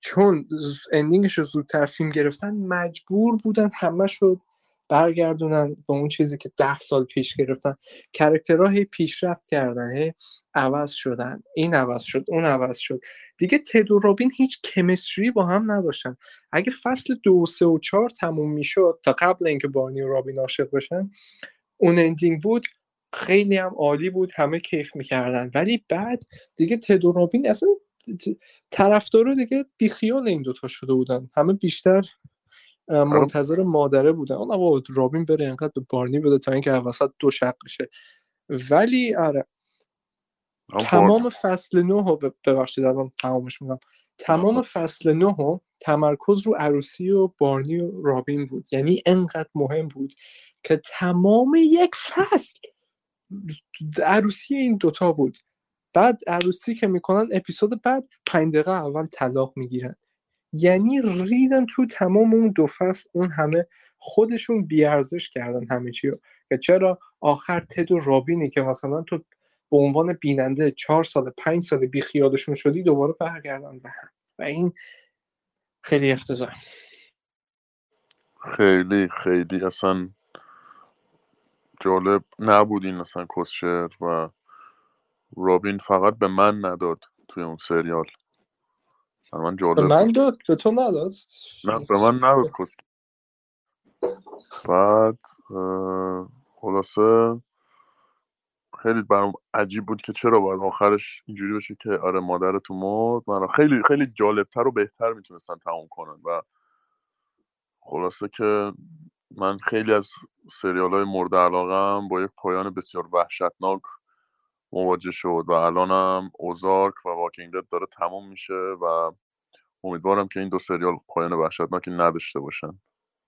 Speaker 1: چون ending ش رو زودتر فیلم گرفتن مجبور بودن همه‌شو برگردونن به اون چیزی که ده سال پیش گرفتن. character ها هی پیشرفت کردن هی عوض شدن. این عوض شد اون عوض شد. دیگه تد و رابین هیچ کمستری با هم نداشتن. اگه فصل دو سه و چهار تموم می‌شد تا قبل اینکه بارنی و رابین عاشق بشن اون اندینگ بود خیلی هم عالی بود همه کیف می‌کردن. ولی بعد دیگه تد و رابین اصلا طرفدارا دیگه بیخیال این دوتا شده بودن. همه بیشتر اه، منتظر مادره بودن. اون آقا رابین بره اینقدر به بارنی بده تا اینکه وسط دو شق بشه. ولی آره تمام فصل نه ببخشید الان تمامش میگم تمام
Speaker 2: خب.
Speaker 1: فصل نه تمرکز رو عروسی و بارنی و رابین بود. یعنی انقدر مهم بود که تمام یک فصل عروسی این دوتا بود. بعد عروسی که می‌کنن اپیزود بعد پنج دقیقه اول طلاق می‌گیرن. یعنی ریدن تو تمام اون دو فصل اون همه خودشون بیارزش کردن همه چی رو. که چرا آخر تد و رابینی که مثلا تو به عنوان بیننده چهار سال پنج سال بی خیالشون شدی دوباره برگردن به هم. و این خیلی افتضاح.
Speaker 2: خیلی خیلی اصلا جالب نبود این اصلا کسشر و رابین فقط به من نداد توی اون سریال. من
Speaker 1: به
Speaker 2: جالب
Speaker 1: من
Speaker 2: بود.
Speaker 1: داد به تو نداد؟
Speaker 2: نه به من نداد کس بعد خلاصه خیلی برام عجیب بود که چرا باید آخرش اینجوری بشه که آره مادرتو مرد. من خیلی خیلی جالبتر و بهتر می‌تونستن تموم کنن و خلاصه که من خیلی از سریال های مورد علاقم با یک پایان بسیار وحشتناک مواجه شد و الانم اوزارک و واکینگ دد داره تموم میشه و امیدوارم که این دو سریال پایان وحشتناکی نداشته باشن.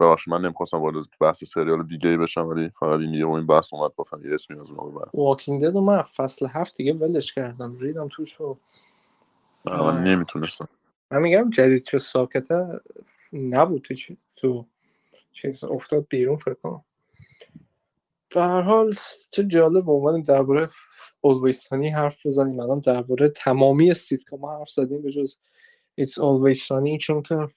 Speaker 2: ببخشید من نمی‌خواستم وارد بحث سریال دیگه ای بشم ولی فقط این یه این بحث اومد گفتم یه اسمی از اون ببرم
Speaker 1: واکینگ دد من فصل هفت دیگه ولش کردم ریدم توش و.
Speaker 2: من نمی‌تونستم.
Speaker 1: من میگم جدید چه ساکته نبود تو تو چیز افتاد بیرون فکر کنم. به هر حال چه جالب اومدیم درباره Always Sunny حرف بزنیم. الان درباره تمامی سیتکام حرف زدیم به جز It's Always Sunny چون که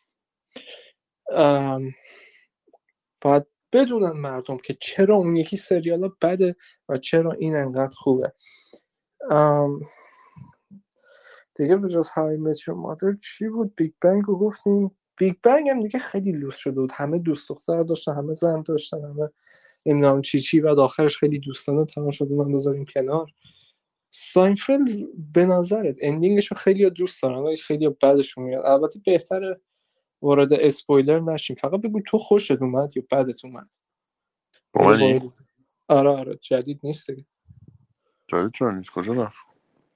Speaker 1: باید بدونن مردم که چرا اون یکی سریال بده و چرا این انقدر خوبه. دیگه به جز How I Mother چی بود؟ Big Bang رو گفتیم. Big Bang هم دیگه خیلی لوس شده بود. همه دوست دختر داشتن همه زن داشتن همه نمی‌دونم چی چی و آخرش خیلی دوستانه تمام شد اونم بذاریم کنار. ساینفلد به نظرت ending ش رو خیلی دوست دارن ولی خیلی بدشون میاد. البته بهتره وارد اسپویلر نشیم. فقط بگو تو خوشت اومد یا بدت اومد؟ آره آره جدید نیست دیگه.
Speaker 2: جدید چرا نیست. کجا رفت؟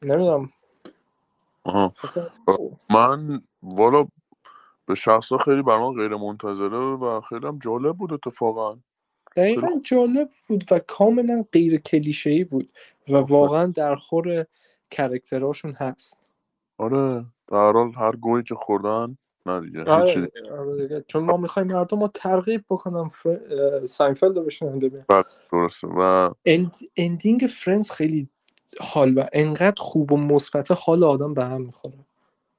Speaker 1: نمی‌دونم.
Speaker 2: آها. من والا به شخصا خیلی برام غیر منتظره و خیلی هم جالب بود اتفاقا
Speaker 1: دقیقا جالب بود و کاملا غیر کلیشه‌ای بود و
Speaker 2: آفرین.
Speaker 1: واقعا در خور character اشون هست
Speaker 2: آره در هر حال هر گوهی که خوردن نه دیگه
Speaker 1: آره
Speaker 2: دیگه.
Speaker 1: آره دیگه. چون ما می‌خوایم مردم رو ترغیب بکنم فر... ساینفلد رو ببینن ببین
Speaker 2: درسته و
Speaker 1: end... ending Friends خیلی حال و انقدر خوب و مثبت حال آدم به هم می‌خوره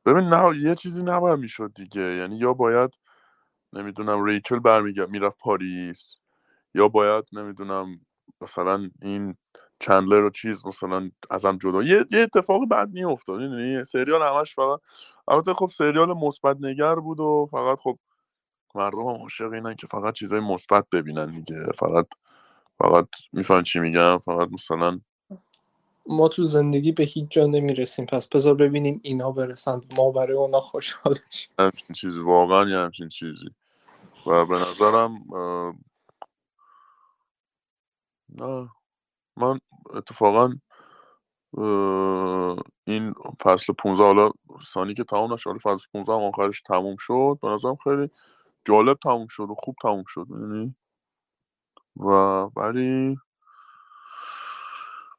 Speaker 2: ببین نه یه چیزی نباید می‌شد دیگه. یعنی یا باید نمی‌دونم ریچل برمیگرد می‌رفت پاریس یا باید نمی‌دونم مثلا این چندلر و چیز مثلا ازم جدا. یه, یه اتفاق بعد میافتاد. یعنی سریال همش فقط البته خب سریال مثبت نگر بود و فقط خب مردم هم عاشق اینن که فقط چیزای مثبت ببینن دیگه. فقط فقط میفهم چی میگم فقط مثلا
Speaker 1: ما تو زندگی به هیچ جا نمی‌رسیم. پس بذار ببینیم اینا برسن. ما برای اونا خوشحال
Speaker 2: همچین چیزی. واقعا یه همچین چیزی. و به نظرم نه. من اتفاقا این فصل 15 حالا سانی که تموم نشد فصل 15 هم آخرش تموم شد. به نظرم خیلی جالب تموم شد و خوب تموم شد و ولی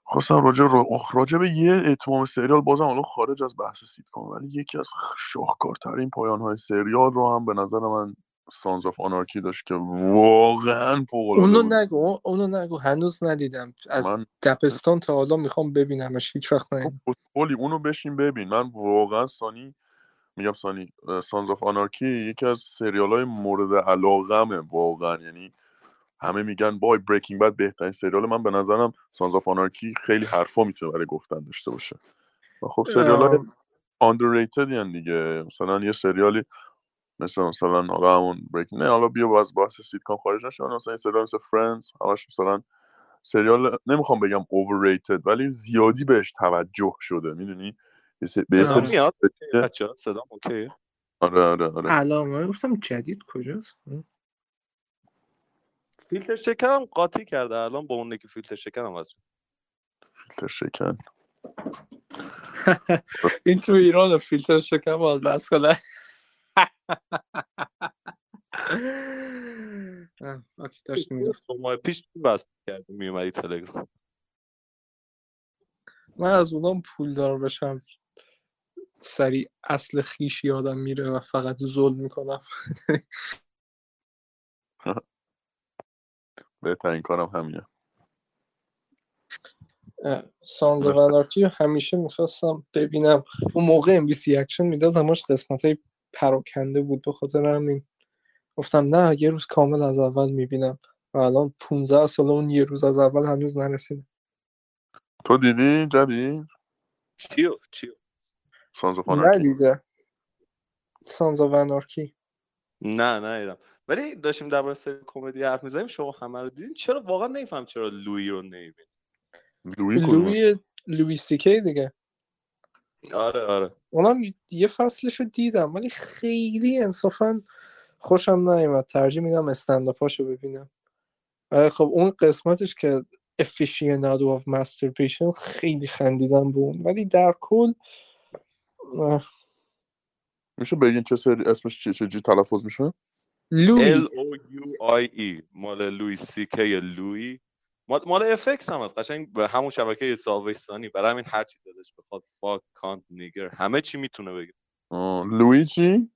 Speaker 2: خواستم راجع, را- راجع به یه اتمام سریال بازم حالا خارج از بحث سیتکام ولی یکی از شاهکارترین پایان های سریال رو هم به نظر من Sons of Anarchy داشت که واقعا فوق
Speaker 1: اونو نگو اونو نگو هنوز ندیدم. از
Speaker 2: من
Speaker 1: دبستان تا حالا می‌خوام ببینمش هیچ وقت ندیدم
Speaker 2: کلی اونو بشین ببین. من واقعا سانی میگم سانی Sons of Anarchy یکی از سریال های مورد علاقمه واقعا. یعنی همه میگن بای Breaking Bad بهترین سریال. من به نظرم Sons of Anarchy خیلی حرفا می‌تونه برای گفتن داشته باشه. و خب سریال های underrated یعنی دیگه. مثلا یه سریالی مثل مثلا حالا همون بریک نه حالا بیا از بحث سیتکام خارج نشه. مثلا این سریال مثل Friends همش مثلا سریال نمی‌خوام بگم overrated ولی زیادی بهش توجه شده. می‌دونی؟ به یه
Speaker 1: صدا
Speaker 3: اوکی؟
Speaker 2: آره آره آره.
Speaker 1: علامه گفتم جدید کجاست؟
Speaker 3: فیلتر شکنم قاطی کرده. الان با اون که فیلتر شکنم از
Speaker 2: فیلتر شکن.
Speaker 1: این تو ایران فیلتر شکم باز بس کنه. اوکی داشت می‌گفت
Speaker 3: ماه پیش بست کردی؟ میومدی تلگرام.
Speaker 1: من از اونام پول دار بشم. سریع اصل خیش یادم میره و فقط ظلم می‌کنم.
Speaker 2: بهترین کارم همینه.
Speaker 1: Sons of Anarchy رو همیشه می‌خواستم ببینم. اون موقع ام بی سی اکشن می‌داد همش قسمت های پراکنده بود به خاطر همین. گفتم نه یه روز کامل از اول می‌بینم. و الان 15 سال اون یه روز از اول هنوز نرسیده.
Speaker 2: تو دیدی جدید؟
Speaker 3: چیو؟ چیو؟
Speaker 2: Sons؟
Speaker 1: ندیده Sons of Anarchy
Speaker 3: نه نه ولی داشتیم درباره سری کمدی حرف می‌زنیم شما همه رو دیدین؟ چرا واقعا نمیفهم چرا لوی رو نمیبین
Speaker 2: لویی؟
Speaker 1: لوی لوی سیکی دیگه.
Speaker 3: آره آره.
Speaker 1: اونم یه فصلش رو دیدم ولی خیلی انصافا خوشم نیومد. ترجیح میدم استنداپاشو ببینم. ولی خب اون قسمتش که aficionado of masturbation خیلی خندیدم به اون. ولی در کل
Speaker 2: میشه بگین چه سری اسمش چی چه تلفظ میشه؟
Speaker 1: لوی.
Speaker 3: L O U I E. مال لوی سی کی لوی. مال اف ایکس هم هست. قشنگ به همون شبکه سالویستانی. برای همین هر چی دلش بخواد. fuck cunt nigger همه چی می‌تونه بگه.
Speaker 2: آه، لویجی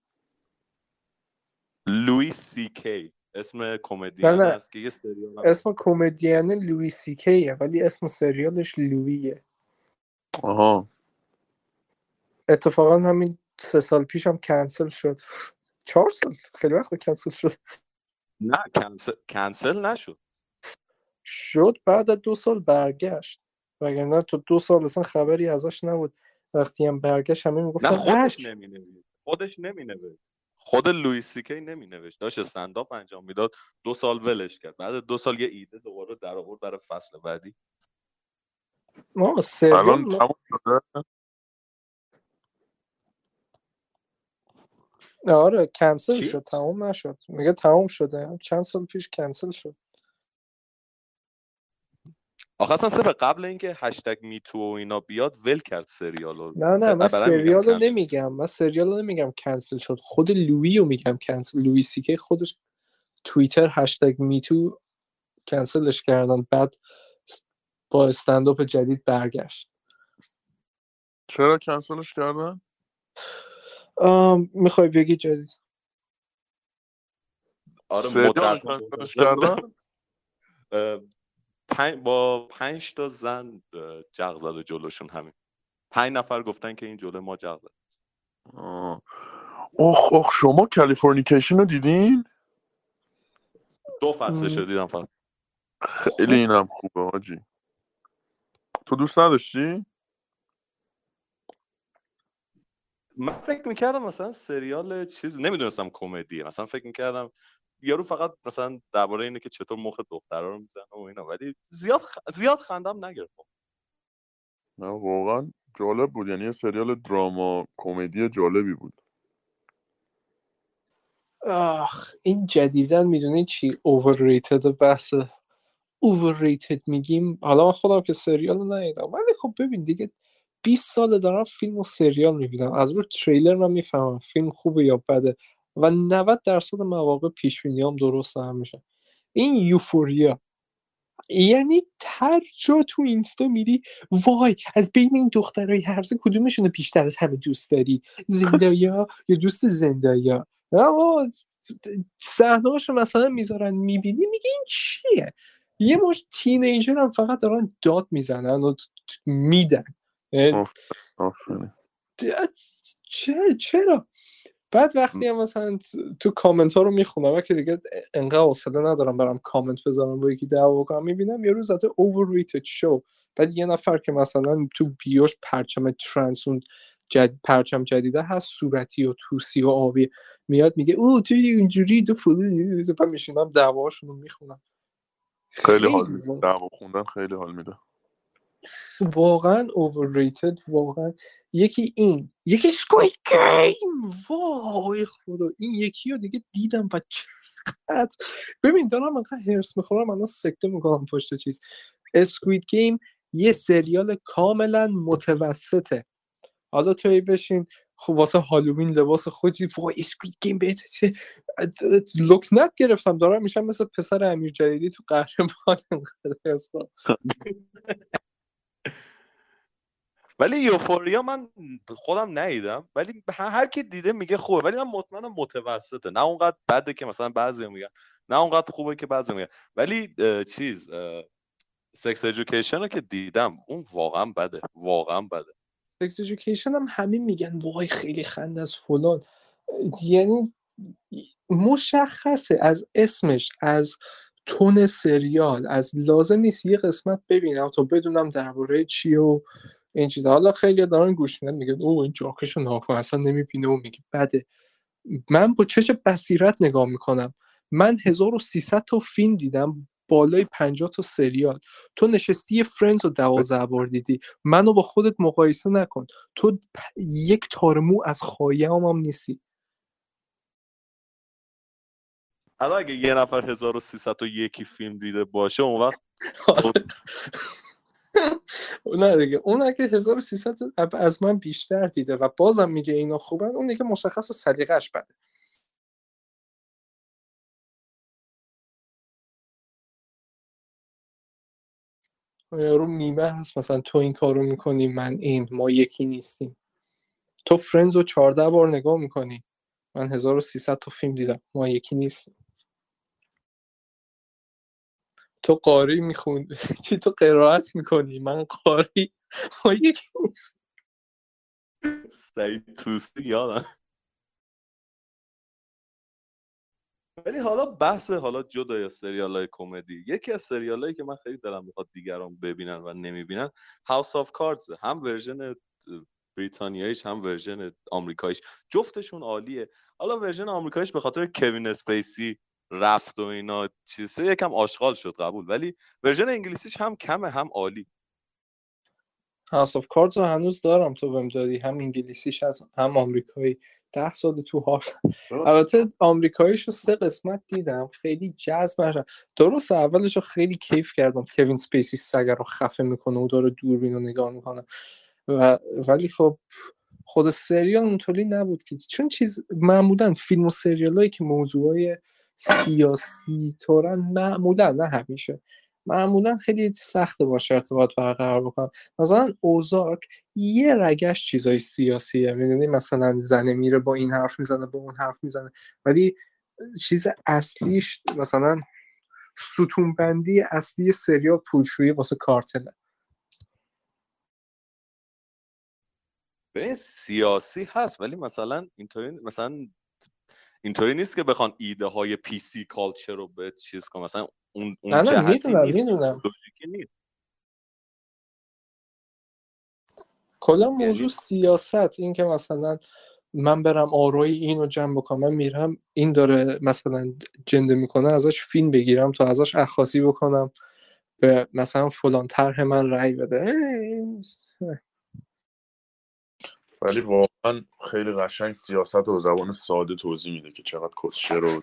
Speaker 3: لوی سی کی. اسم کمدین. هست که یه سریال هم-
Speaker 1: اسم کمدین لوی سیکیه ولی اسم سریالش لویه.
Speaker 2: آها.
Speaker 1: اتفاقا همین سه سال پیش هم کنسل شد. چهار سال؟ خیلی وقت کنسل شد.
Speaker 3: نه کنسل, کنسل نشد.
Speaker 1: شد بعد از دو سال برگشت. وگرنه تو دو سال اصلا خبری ازش نبود. وقتی هم برگشت همه
Speaker 3: نه
Speaker 1: می‌گفتن
Speaker 3: خودش
Speaker 1: اچ
Speaker 3: نمی نوشت خودش نمی نوشت خود لوی سی کی نمی نوشت داشت استنداپ انجام می‌داد. دو سال ولش کرد. بعد دو سال یه ایده دوباره در آورد برای فصل بعدی.
Speaker 1: ما سریال
Speaker 2: الان
Speaker 1: ما-
Speaker 2: تموم شده؟
Speaker 1: آره کنسل؟ شد تمام نشد. میگه تمام شده. چند سال پیش کنسل شد.
Speaker 3: آخه اصلا صرف قبل اینکه هشتگ میتو و اینا بیاد ول کرد سریالو.
Speaker 1: نه نه من
Speaker 3: برای میگم
Speaker 1: سریال رو
Speaker 3: کنسل.
Speaker 1: نمیگم. من سریال رو نمیگم کنسل شد. خود لویی رو میگم کنسل لویی سیکی خودش توییتر هشتگ میتو کنسلش کردن. بعد با استنداپ جدید برگشت.
Speaker 2: چرا کنسلش کردن؟
Speaker 1: می‌خوای بگی جدید؟
Speaker 3: آره مدت پنج با پنج تا زن جغ زده جلوشون همین. پنج نفر گفتن که این جلو ما جغ زد.
Speaker 2: اخ اخ شما کالیفرنیکیشن رو دیدین؟
Speaker 3: دو فصلش. رو دیدم فقط.
Speaker 2: خیلی اینم خوبه حاجی تو دوست نداشتی؟
Speaker 3: من فکر می‌کردم مثلا سریال چیز نمی‌دونستم کمدیه مثلا فکر می‌کردم یارو فقط مثلا درباره اینه که چطور مخ دخترها رو می‌زنه و اینا. ولی زیاد خ... زیاد خندم نگرفت.
Speaker 2: نه واقعا جالب بود. یعنی یه سریال دراما کمدی جالبی بود.
Speaker 1: آخ این جدیدن می‌دونی چی؟ overrated بحث. overrated میگیم. حالا من خودم که سریال رو ندیدم. ولی خب ببین دیگه 20 ساله دارم فیلم و سریال می‌بینم. از رو تریلر من می‌فهمم فیلم خوبه یا بده و 90 درصد مواقع پیش هم درست هم میشه. این یوفوریا یعنی هر جا تو اینستا میری وای از بین این دخترای هرزه کدومشون رو بیشتر از همه دوست داری؟ زندایا یا دوست زندایا؟ صحنه‌هاشو مثلا می‌ذارن می‌بینی میگه این چیه؟ یه مش تینیجر هم فقط دارن داد می‌زنن و میدن. چرا چرا؟ بعد وقتی هم مثلا تو- کامنت ها رو می‌خونم که دیگه انقدر حوصله ندارم برم کامنت بذارم با یکی دعوا کنم می‌بینم یه روز زده overrated شو بعد یه نفر که مثلا تو بیوش پرچم ترانسون جدید پرچم جدیده هست صورتی و توسی و آبی میاد میگه او تو اینجوری تو بعد میشینم دعواشون رو می‌خونم.
Speaker 2: خیلی حال میده. دعوا خوندن خیلی حال میده.
Speaker 1: واقعا overrated واقعا یکی این یکی سکوید گیم وای خدا این یکی رو دیگه دیدم و چقدر ببین دارم انقدر هرس می‌خورم الان سکته می‌کنم پشت چیز. اسکوید گیم یه سریال کاملا متوسطه. حالا توی بشین خب واسه هالووین لباس خودی وای اسکوید گیم بهت لکنت گرفتم. دارم میشم مثل پسر امیر جدیدی تو قهرمان.
Speaker 3: ولی یوفوریا من خودم ندیدم. ولی هر کی دیده میگه خوبه. ولی من مطمئنم متوسطه. نه اونقدر بده که مثلا بعضی میگن. نه اونقدر خوبه که بعضی میگن. ولی چیز سکس ادویکیشن رو که دیدم اون واقعا بده. واقعا بده.
Speaker 1: سکس ادویکیشن هم همین میگن. وای خیلی خنده از فلان. یعنی مشخصه. از اسمش از تون سریال از لازم نیست یه قسمت ببینم تا بدونم درباره چی و این چیزا. حالا خیلی دارن گوش میدن میگن او این جاکش ناکن اصلا نمی‌بینه و میگه بده. من با چش بصیرت نگاه می‌کنم. من 1300 تا فیلم دیدم بالای 50 تا سریال. تو نشستی فرندز رو دوازده بار دیدی. منو با خودت مقایسه نکن. تو یک تارمو از خواهی هم, هم نیستی.
Speaker 3: حالا اگه یه نفر 1300 تا یکی فیلم دیده باشه اون وقت
Speaker 1: نه دیگه. اون اگه 1300 از من بیشتر دیده و بازم میگه اینا خوبن اون دیگه مشخص سلیقش بده. یارو میمه هست مثلا تو این کارو می‌کنی من این ما یکی نیستیم. تو فرندز رو 14 بار نگاه می‌کنی. من 1300 تا فیلم دیدم ما یکی نیستیم. تو قاری میخوندی تو قرائت می‌کنی؟ من قاری ما یکی نیست
Speaker 3: سعید توسی یادم. ولی حالا بحث حالا جدا سریال های کمدی یکی از سریال هایی که من خیلی دارم می‌خواد دیگران ببینن و نمی‌بینن House of Cards هم ورژن بریتانیاییش هم ورژن آمریکاییش. جفتشون عالیه. حالا ورژن آمریکاییش به خاطر کوین اسپیسی رفت و اینا چیزه یکم آشغال شد قبول. ولی ورژن انگلیسیش هم کمه هم عالی.
Speaker 1: House of Cards رو هنوز دارم تو بهم دادی هم انگلیسیش هست هم آمریکایی. ده سال تو هارد البته آمریکاییش رو سه قسمت دیدم. خیلی جذب نشد. درست اولش رو خیلی کیف کردم. کوین سپیسی سگه رو خفه می‌کنه و داره دوربین رو نگاه می‌کنه. و ولی خب خود سریال اونطوری نبود که. چون چیز معمولا فیلم و سریال هایی که موضوع سیاسی طورن معمولا نه همیشه. معمولا خیلی سخته باشه ارتباط برقرار بکنم. مثلا اوزارک یه رگش چیزای سیاسیه می‌دونی؟ مثلا زنه میره با این حرف می‌زنه با اون حرف می‌زنه. ولی چیز اصلیش مثلا ستونبندی اصلی سریال پولشویی واسه کارتله.
Speaker 3: به سیاسی هست ولی مثلا اینطوری مثلا اینطوری نیست که بخوان ایده های پی سی کالچر رو به چیز کنن. مثلا اون اون
Speaker 1: نه نه می‌دونم می‌دونم. کلا موضوع یعنی... سیاست. این که مثلا من برم آرای اینو جمع بکنم من میرم این داره مثلا جنده می‌کنه ازش فیلم بگیرم تا ازش اخاصی بکنم. به مثلا فلان طرح من رأی بده.
Speaker 2: ولی واقعا خیلی قشنگ سیاست و زبان ساده توضیح میده که چقدر کسچه رو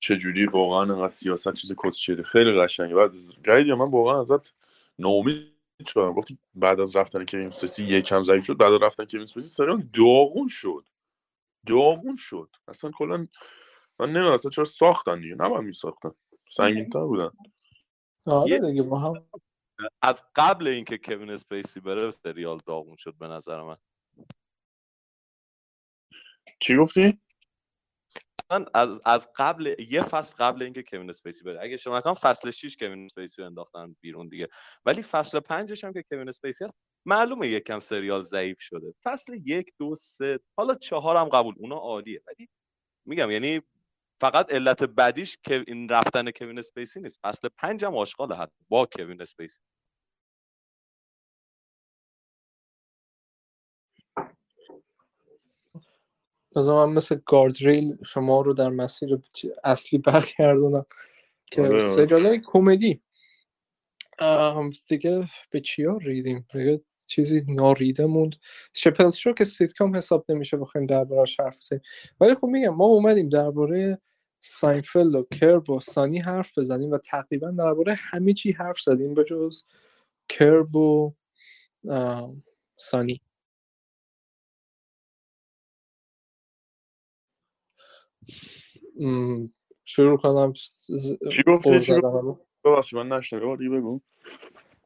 Speaker 2: چجوری واقعا انقدر سیاست چیز کسشره خیلی قشنگه. بعد جدید من واقعا ازت نومید شدم. گفتی بعد از رفتن کوین یک یکم ضعیف شد بعد از رفتن کوین اسپیسی سریال داغون شد. داغون شد. اصلا کلا من نمی‌دونم اصلا چرا ساختن دیگه؟ نباید میساختن. سنگین تر بودن.
Speaker 1: آره دیگه با هم
Speaker 3: از قبل اینکه کوین اسپیسی بره سریال داغون شد به نظر من.
Speaker 2: چی گفتی؟
Speaker 3: من از از قبل یه فصل قبل اینکه کوین اسپیسی بره. اگه اشتباه نکنم فصل 6 کوین اسپیسی رو انداختن بیرون دیگه. ولی فصل 5 هم که کوین اسپیسی هست معلومه یکم سریال ضعیف شده. فصل یک دو سه حالا چهار هم قبول اونا عالیه. ولی میگم یعنی فقط علت بدیش که این رفتن کوین اسپیسی نیست. فصل 5 هم آشغال شد با کوین اسپیسی.
Speaker 1: مثلا من مثل گاردریل شما رو در مسیر اصلی برگردونم که آره، آره. سریال های کمدی دیگه به چیا ریدیم؟ دیگه چیزی ناریده موند. Chappelle's Show که سیتکام حساب نمیشه بخوایم درباره‌اش حرف بزنیم. ولی خب میگم ما اومدیم درباره ساینفلد و کرب و سانی حرف بزنیم و تقریبا درباره همه چی حرف زدیم به جز کرب و سانی. شروع کنم.
Speaker 2: چی گفتی؟ من نشنه بگو.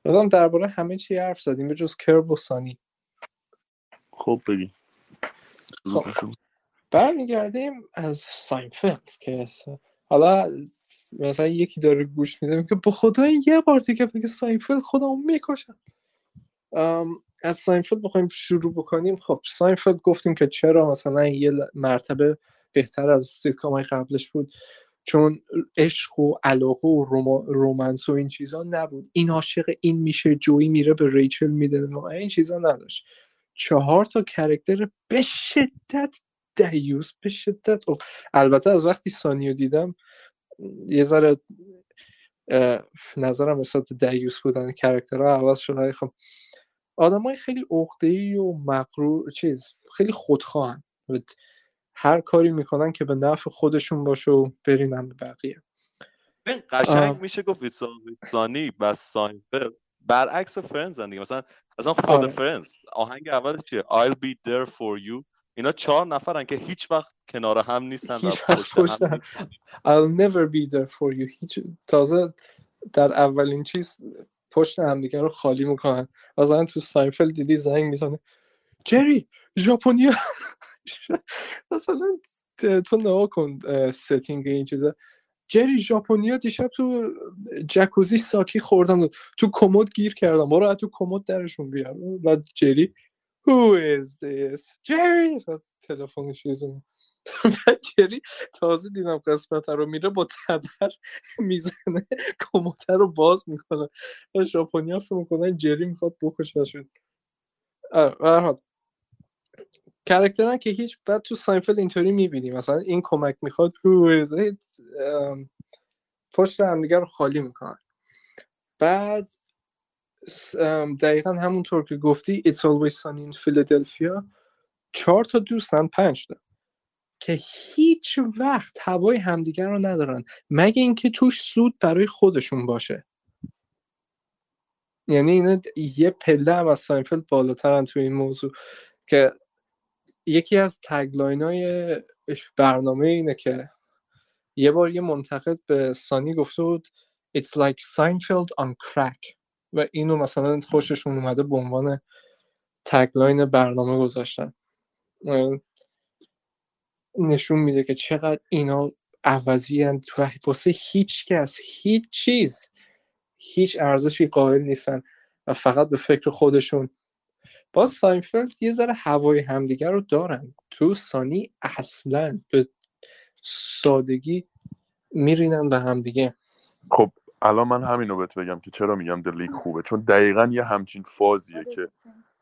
Speaker 1: الان درباره همه چی حرف زدیم به جز کرب و سانی.
Speaker 2: خب بگی.
Speaker 1: خب. برمیگردیم از ساینفلد که حالا مثلا یکی داره گوش میده که به خدا یه بار دیگه بگه ساینفلد خودمو می‌کشم. از ساینفلد بخوایم شروع بکنیم. خب ساینفلد گفتیم که چرا مثلا یه مرتبه بهتر از سیتکام های قبلش بود. چون عشق و علاقه و romance و این چیزا نبود. این عاشق این میشه جویی میره به ریچل میده. این چیزا نداشت. چهار تا کرکتر به شدت دیوس به شدت البته از وقتی سانیو دیدم یه ذره نظرم نسبت به دیوس بودن کرکترها عوض شده خب های خیلی ای و مغرور چیز خیلی خودخواهن. هر کاری می‌کنن که به نفع خودشون باشه و برینن به بقیه.
Speaker 3: قشنگ میشه گفت سانی و ساینفلد برعکس Friends دیگه. مثلا مثلا خود آره. Friends آهنگ اولش چیه؟ I'll be there for you. اینا چهار نفرن که هیچ وقت کنار هم نیستن و پشت هم
Speaker 1: I'll never be there for you. هیچ تازه در اولین چیز پشت همدیگه رو خالی می‌کنن. مثلا تو ساینفلد دیدی زنگ می‌زنه. جری ژاپنیا. مثلا تو نها کن ستینگ این چیزا. جری ژاپنیا دیشب تو جکوزی ساکی خوردم تو کمد گیر کردم برو تو کمد درشون بیار. و جری Who is this? جری! تلفن چیزم جری تازه دیدم قسمت رو میره با تبر می‌زنه. کموتر رو باز می‌کنه. و ژاپنیا فکر می‌کنن جری می‌خواد بکششون حال. کرکترن که هیچ بعد تو ساینفلد اینطوری می‌بینی. مثلا این کمک می‌خواد پشت همدیگه رو خالی می‌کنن بعد دقیقا همونطور که گفتی It's Always Sunny in Philadelphia چهار تا دوستن پنج تا که هیچ وقت هوای همدیگر رو ندارن. مگه اینکه توش سود برای خودشون باشه. یعنی اینا یه پله هم از ساینفلد بالاترن تو این موضوع. که یکی از tagline های برنامه اینه که یه بار یه منتقد به سانی گفته بود It's like Seinfeld on crack. و اینو مثلا خوششون اومده به عنوان tagline برنامه گذاشتن. نشون میده که چقدر اینا عوضی و واسه هیچ کس هیچ چیز هیچ ارزشی قائل نیستن و فقط به فکر خودشون باز ساینفلد یه ذره هوای همدیگر رو دارن. تو سانی اصلا به سادگی میرینن به همدیگه
Speaker 2: خب الان من همین رو بهت بگم که چرا میگم دلیک خوبه. چون دقیقا یه همچین فازیه که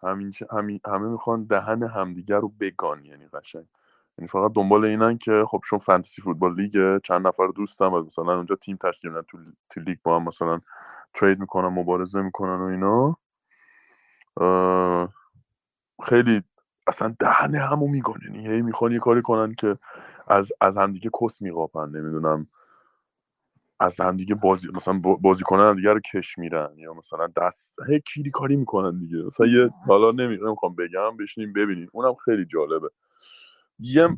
Speaker 2: همین همه می‌خوان دهن همدیگر رو بگان یعنی قشنگ. یعنی فقط دنبال اینن که خب چون فانتزی فوتبال لیگ چند نفر دوستم و مثلا اونجا تیم تشکیل میدن تو, تو لیگ با هم مثلا ترید می‌کنن مبارزه می‌کنن و اینا. خیلی اصلا دهن همو میگن. یعنی هی می‌خوان یه کاری کنن که از از همدیگه کس میقاپن. نمی‌دونم. از همدیگه بازی مثلا بازی کنن دیگه رو کش میرن. یا مثلا دست هی کیری کاری می‌کنن دیگه. مثلا یه حالا نمی‌خوام بگم. بشینیم ببینیم. اونم خیلی جالبه. یه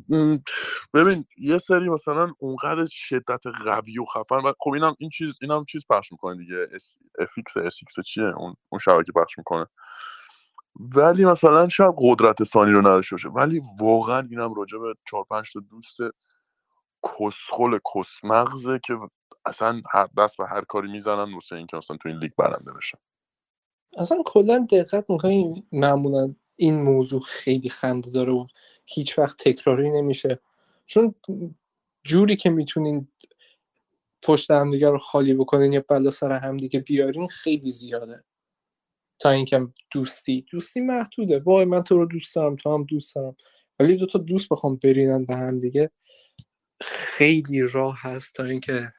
Speaker 2: ببین یه سری مثلا اونقدر شدت قوی و خفن و خب اینم این چیز اینم چیز پخش می‌کنه دیگه. افیکس اسیکس چیه؟ اون اون شبکه پخش می‌کنه. ولی مثلا شاید قدرت سانی رو نداشته باشه ولی واقعا اینم راجع به چهار پنج تا دوست کسخل کسمغزه که اصلا هر دست به هر کاری می‌زنن واسه اینکه مثلا تو این لیگ برنده بشن.
Speaker 1: اصلا کلا دقت می‌کنی معمولا این موضوع خیلی خنده داره و هیچ وقت تکراری نمیشه. چون جوری که می‌تونین پشت همدیگه رو خالی بکنین یا بلا سر همدیگه بیارین خیلی زیاده. تا اینکه دوستی. دوستی محدوده. وای من تو رو دوست دارم تو هم دوست دارم. ولی دو تا دوست بخوام برینن به هم دیگه خیلی راه هست تا اینکه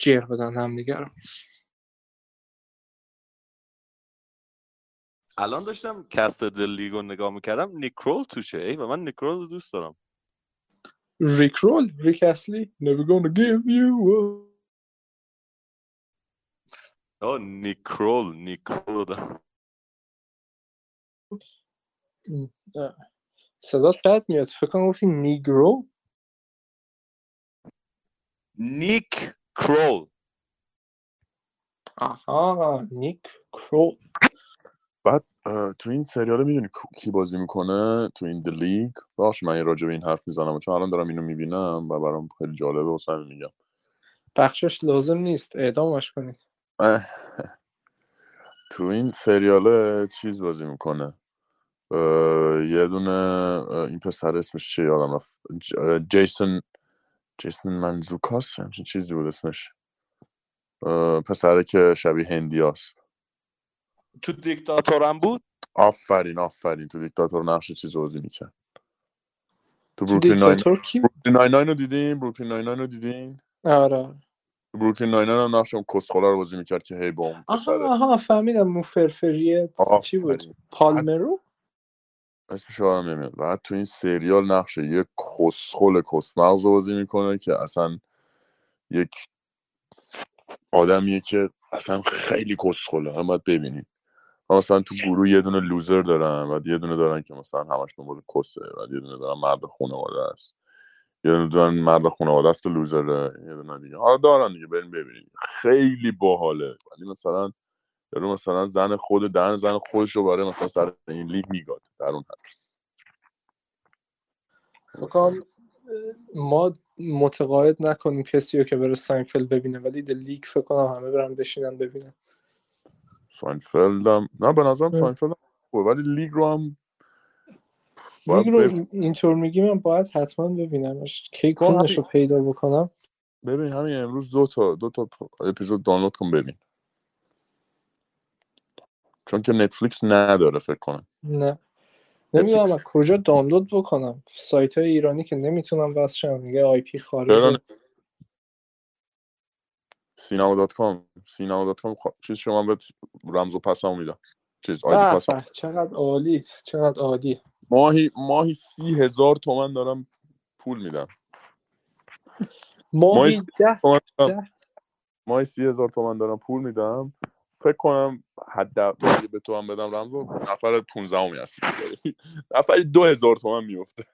Speaker 1: جر بدن هم دیگه رو.
Speaker 3: الان داشتم cast The League و نگاه می‌کردم نیک کرول توشه. ای و من نیک کرول رو دوست دارم.
Speaker 1: ریکرول ریک اصلی. Never gonna give you
Speaker 3: آه نیکرول نیکرول.
Speaker 1: صدا بد میاد. فکر کنم گفتی نیگرو
Speaker 3: نیک کرول
Speaker 1: آها نیک کرو
Speaker 2: بعد تو این سریال می‌دونی کی بازی می‌کنه؟ تو این لیگ باش من راجع به این حرف می‌زنم. چون الان دارم اینو می‌بینم و برام خیلی جالبه و سر میگم.
Speaker 1: بخشش لازم نیست. اعدامش کنید.
Speaker 2: تو این سریال چیز بازی می‌کنه. یه دونه این پسر اسمش چیه یادم رفت؟ ج- اه، جیسون جیسون منزوکاس همچین چیزی بود اسمش. پسره که شبیه هندی هست.
Speaker 3: تو دیکتاتورم بود؟
Speaker 2: آفرین آفرین. تو دیکتاتور نقش چیز بازی می‌کرد. تو بروکلین ناین
Speaker 1: دیکتاتور
Speaker 2: ناین رو دیدین؟ بروکلین ناین رو دیدین؟
Speaker 1: آره
Speaker 2: تو بروکلین ناین ناین هم نقش اون کسخلا رو بازی می‌کرد که هی با اون
Speaker 1: آها آها فهمیدم مو فرفریه چی بود؟ پالمرو؟
Speaker 2: اسمش رو هم نمیاد بعد تو این سریال نقش یه کسخل کسمغز رو بازی می‌کنه که اصلا یک آدمیه که اصلا خیلی کسخله. هم باید ببینید. و مثلا تو گروه یه دونه لوزر دارن و یه دونه دارن که مثلا همش دنبال کسه و یه دونه دارن مرد خانواده است. یه دونه مرد خانواده است و لوزره یه دونه دیگه. حالا دارن دیگه بریم ببینید خیلی باحاله. ولی مثلا یارو مثلا زن خود دهن زن خودش رو برای مثلا سر این لیگ میگاد. در اون حد
Speaker 1: ما متقاعد نکنیم کسی رو که بره ساینفلد ببینه ولی The League فکر کنم همه برن بشینن ببینن.
Speaker 2: ساینفلد هم نه به نظرم
Speaker 1: اه.
Speaker 2: ساینفلد هم ولی لیگ رو هم باید
Speaker 1: رو
Speaker 2: بب-
Speaker 1: این- اینطور میگی من باید حتما ببینمش کی
Speaker 2: همین-
Speaker 1: کونش رو پیدا بکنم.
Speaker 2: ببین همین امروز دو تا دو تا اپیزود دانلود کن ببین. چون که نتفلیکس نداره فکر کنم.
Speaker 1: نه. نمی‌دونم کجا دانلود بکنم. سایت های ایرانی که نمی‌تونم وصل شم. میگه IP
Speaker 2: چرا
Speaker 1: خارجه
Speaker 2: سینما dot com. سینما dot com. چیز شما به رمز و pass مو میدم. چیز ID
Speaker 1: به
Speaker 2: pass
Speaker 1: م چقدر عالی چقدر عالی.
Speaker 2: ماهی ماهی سی هزار تومن دارم پول میدم. ماهی
Speaker 1: ده
Speaker 2: ماهی سی هزار تومن دارم پول میدم. فکر کنم حد به تو هم بدم رمزو نفر 15 همی هستی نفری دو هزار تومن میفته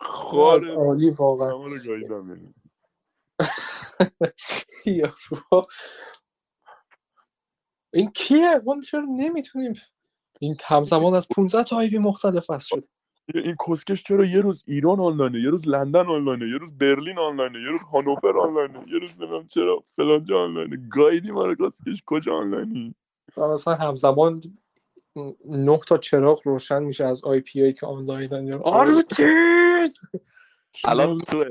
Speaker 2: خاره
Speaker 1: عالی واقعا. این کیه؟ ما چرا نمی‌تونیم این همزمان از 15 تا آی پی مختلف وصل شد
Speaker 2: این کسکش چرا یه روز ایران آنلاینه یه روز لندن آنلاینه یه روز برلین آنلاینه یه روز هانوفر آنلاینه یه روز نمی‌دونم چرا فلانجا آنلاینه. گایدی ما رو کسکش کجا آنلاینی؟
Speaker 1: مثلا همزمان نه تا چراغ روشن میشه از آی پی هایی که آنلاین آروتین
Speaker 3: الان تو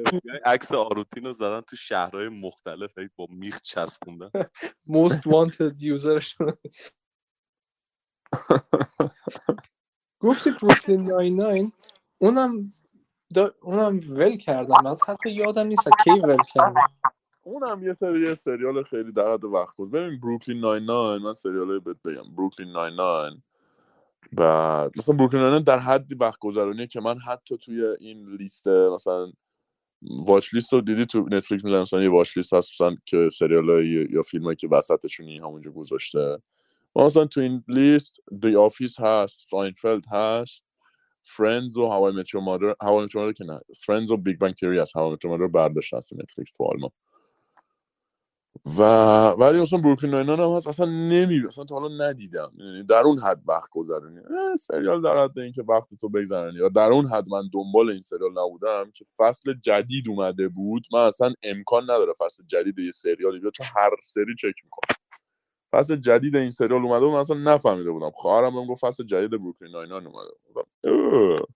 Speaker 3: عکس آروتین رو زدن تو شهرهای مختلف با میخ چسبوندن.
Speaker 1: Most wanted یوزرشون گفتی بروکلین 99 اونم دا... اونم ول کردم. از حتی یادم نیست کی ول کردم.
Speaker 2: اونم یه سری یه سریال خیلی در حد وقت گذر ببین Brooklyn 99 من سریال بهت بگم. Brooklyn 99 بعد مثلا Brooklyn 99 در حدی وقت گذرونیه که من حتی توی این لیست مثلا watch list رو دیدی تو نتفلیکس می‌ذارن مثلا یه watch list هست مثلا که سریال یا فیلم هایی که وسطشون همونجا گذاشته. مثلا تو این لیست The Office هست ساینفلد هست Friends و How I Met Your Mother How I Met Your Mother که نه Friends و Big Bang Theory هست How I Met Your Mother برداشت هست نتفلیکس تو آلمان. و ولی اصلا Brooklyn Nine-Nine هم هست اصلا نمی اصلا تا حالا ندیدم. یعنی در اون حد وقت گذرونی. سریال در حد اینکه وقت تو بگذرونی. یا در اون حد من دنبال این سریال نبودم که فصل جدید اومده بود من اصلا امکان نداره فصل جدید یه سریالی بیاد چون هر سری چک می‌کنم. فصل جدید این سریال اومده بود من اصلا نفهمیده بودم. خواهرم بهم گفت فصل جدید Brooklyn Nine-Nine اومده اه.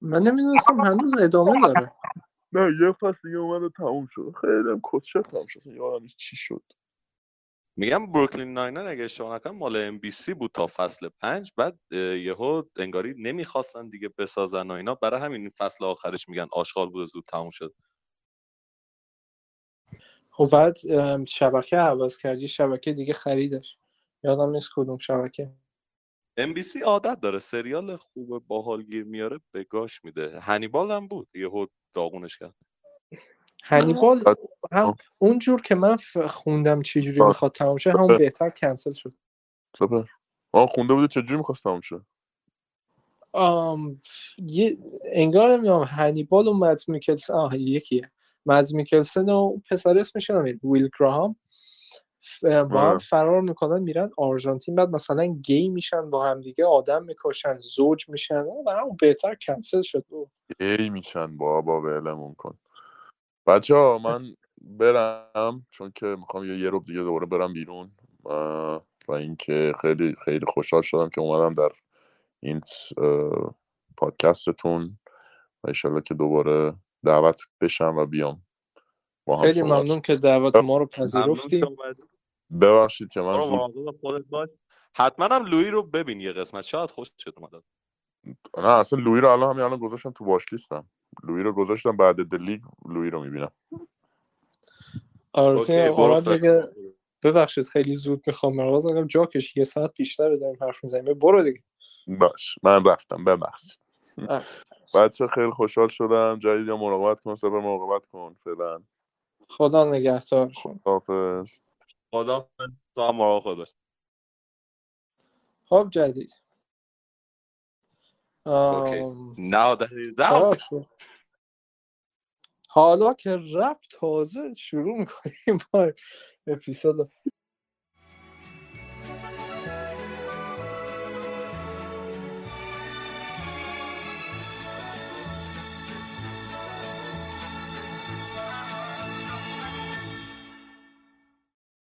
Speaker 1: من نمی‌دونستم هنوز ادامه داره.
Speaker 2: نه یه فصل دیگه اومد و تموم شد. خیلی هم کسشه تموم شد. اصلا یادم چی شد.
Speaker 3: میگم بروکلین ناینن اگه اشتباه نکنم مال ام بی سی بود تا فصل پنج. بعد یهو انگاری نمی‌خواستن دیگه بسازن و اینا. برای همین این فصل آخرش میگن آشغال بود و زود تموم شد.
Speaker 1: خب بعد شبکه عوض کردی شبکه دیگه خریدش. یادم نیست کدوم شبکه.
Speaker 3: ام بی سی عادت داره. سریال خوب باحال گیر میاره به گاش میده. هنیبال هم بود. یهو داغونش کرد.
Speaker 1: هنیبال هم اونجور که من خوندم چجوری. می‌خواد تمام شه همون بهتر کنسل شد.
Speaker 2: سپر آه خونده بوده چجوری می‌خواست تموم شه؟
Speaker 1: آم، یه انگار نمی‌دونم هنیبال و مدز میکلسن آه یکیه. مدز میکلسن و پسر اسمش ویل گراهام. با هم
Speaker 2: آره.
Speaker 1: فرار می‌کنن میرن آرژانتین بعد مثلا گی میشن با همدیگه آدم می‌کشن زوج میشن در همون بهتر کنسل شد.
Speaker 2: ای میشن بابا ولمون کن. بچه ها من برم چون که می‌خوام یه یه روب دیگه دوباره برم بیرون. و اینکه خیلی خیلی خوشحال شدم که اومدم در این پادکستتون. و ایشالله که دوباره دعوت بشم و بیام با هم
Speaker 1: خیلی
Speaker 2: صحبت
Speaker 1: ممنون که دعوت ما رو
Speaker 3: ممنون
Speaker 1: پذیرفتی
Speaker 3: که اومدی.
Speaker 2: ببخشید که من
Speaker 3: خودت باش. حتما هم لوی رو ببین یه قسمت. شاید خوشت اومد.
Speaker 2: نه اصلا لوی رو الان همین الان گذاشتم تو واش لیستم. لوی رو گذاشتم بعد دلیگ لوی رو می‌بینم.
Speaker 1: بگه
Speaker 3: کن.
Speaker 1: ببخشید خیلی زود می‌خوام مراز اگر جاکش یه ساعت بیشتر داریم حرف می‌زنیم. برو دیگه.
Speaker 2: باش من رفتم ببخشید. بچه خیلی خوشحال شدم. جدید یا مراقبت کن سبر مراقبت کن فعلا.
Speaker 1: خدا نگهدارشون
Speaker 2: حافظ
Speaker 3: خدا تو هم مراقب خود باش.
Speaker 1: خب جدید.
Speaker 3: Now that is out.
Speaker 1: حالا که رفت تازه شروع می‌کنیم با اپیزود.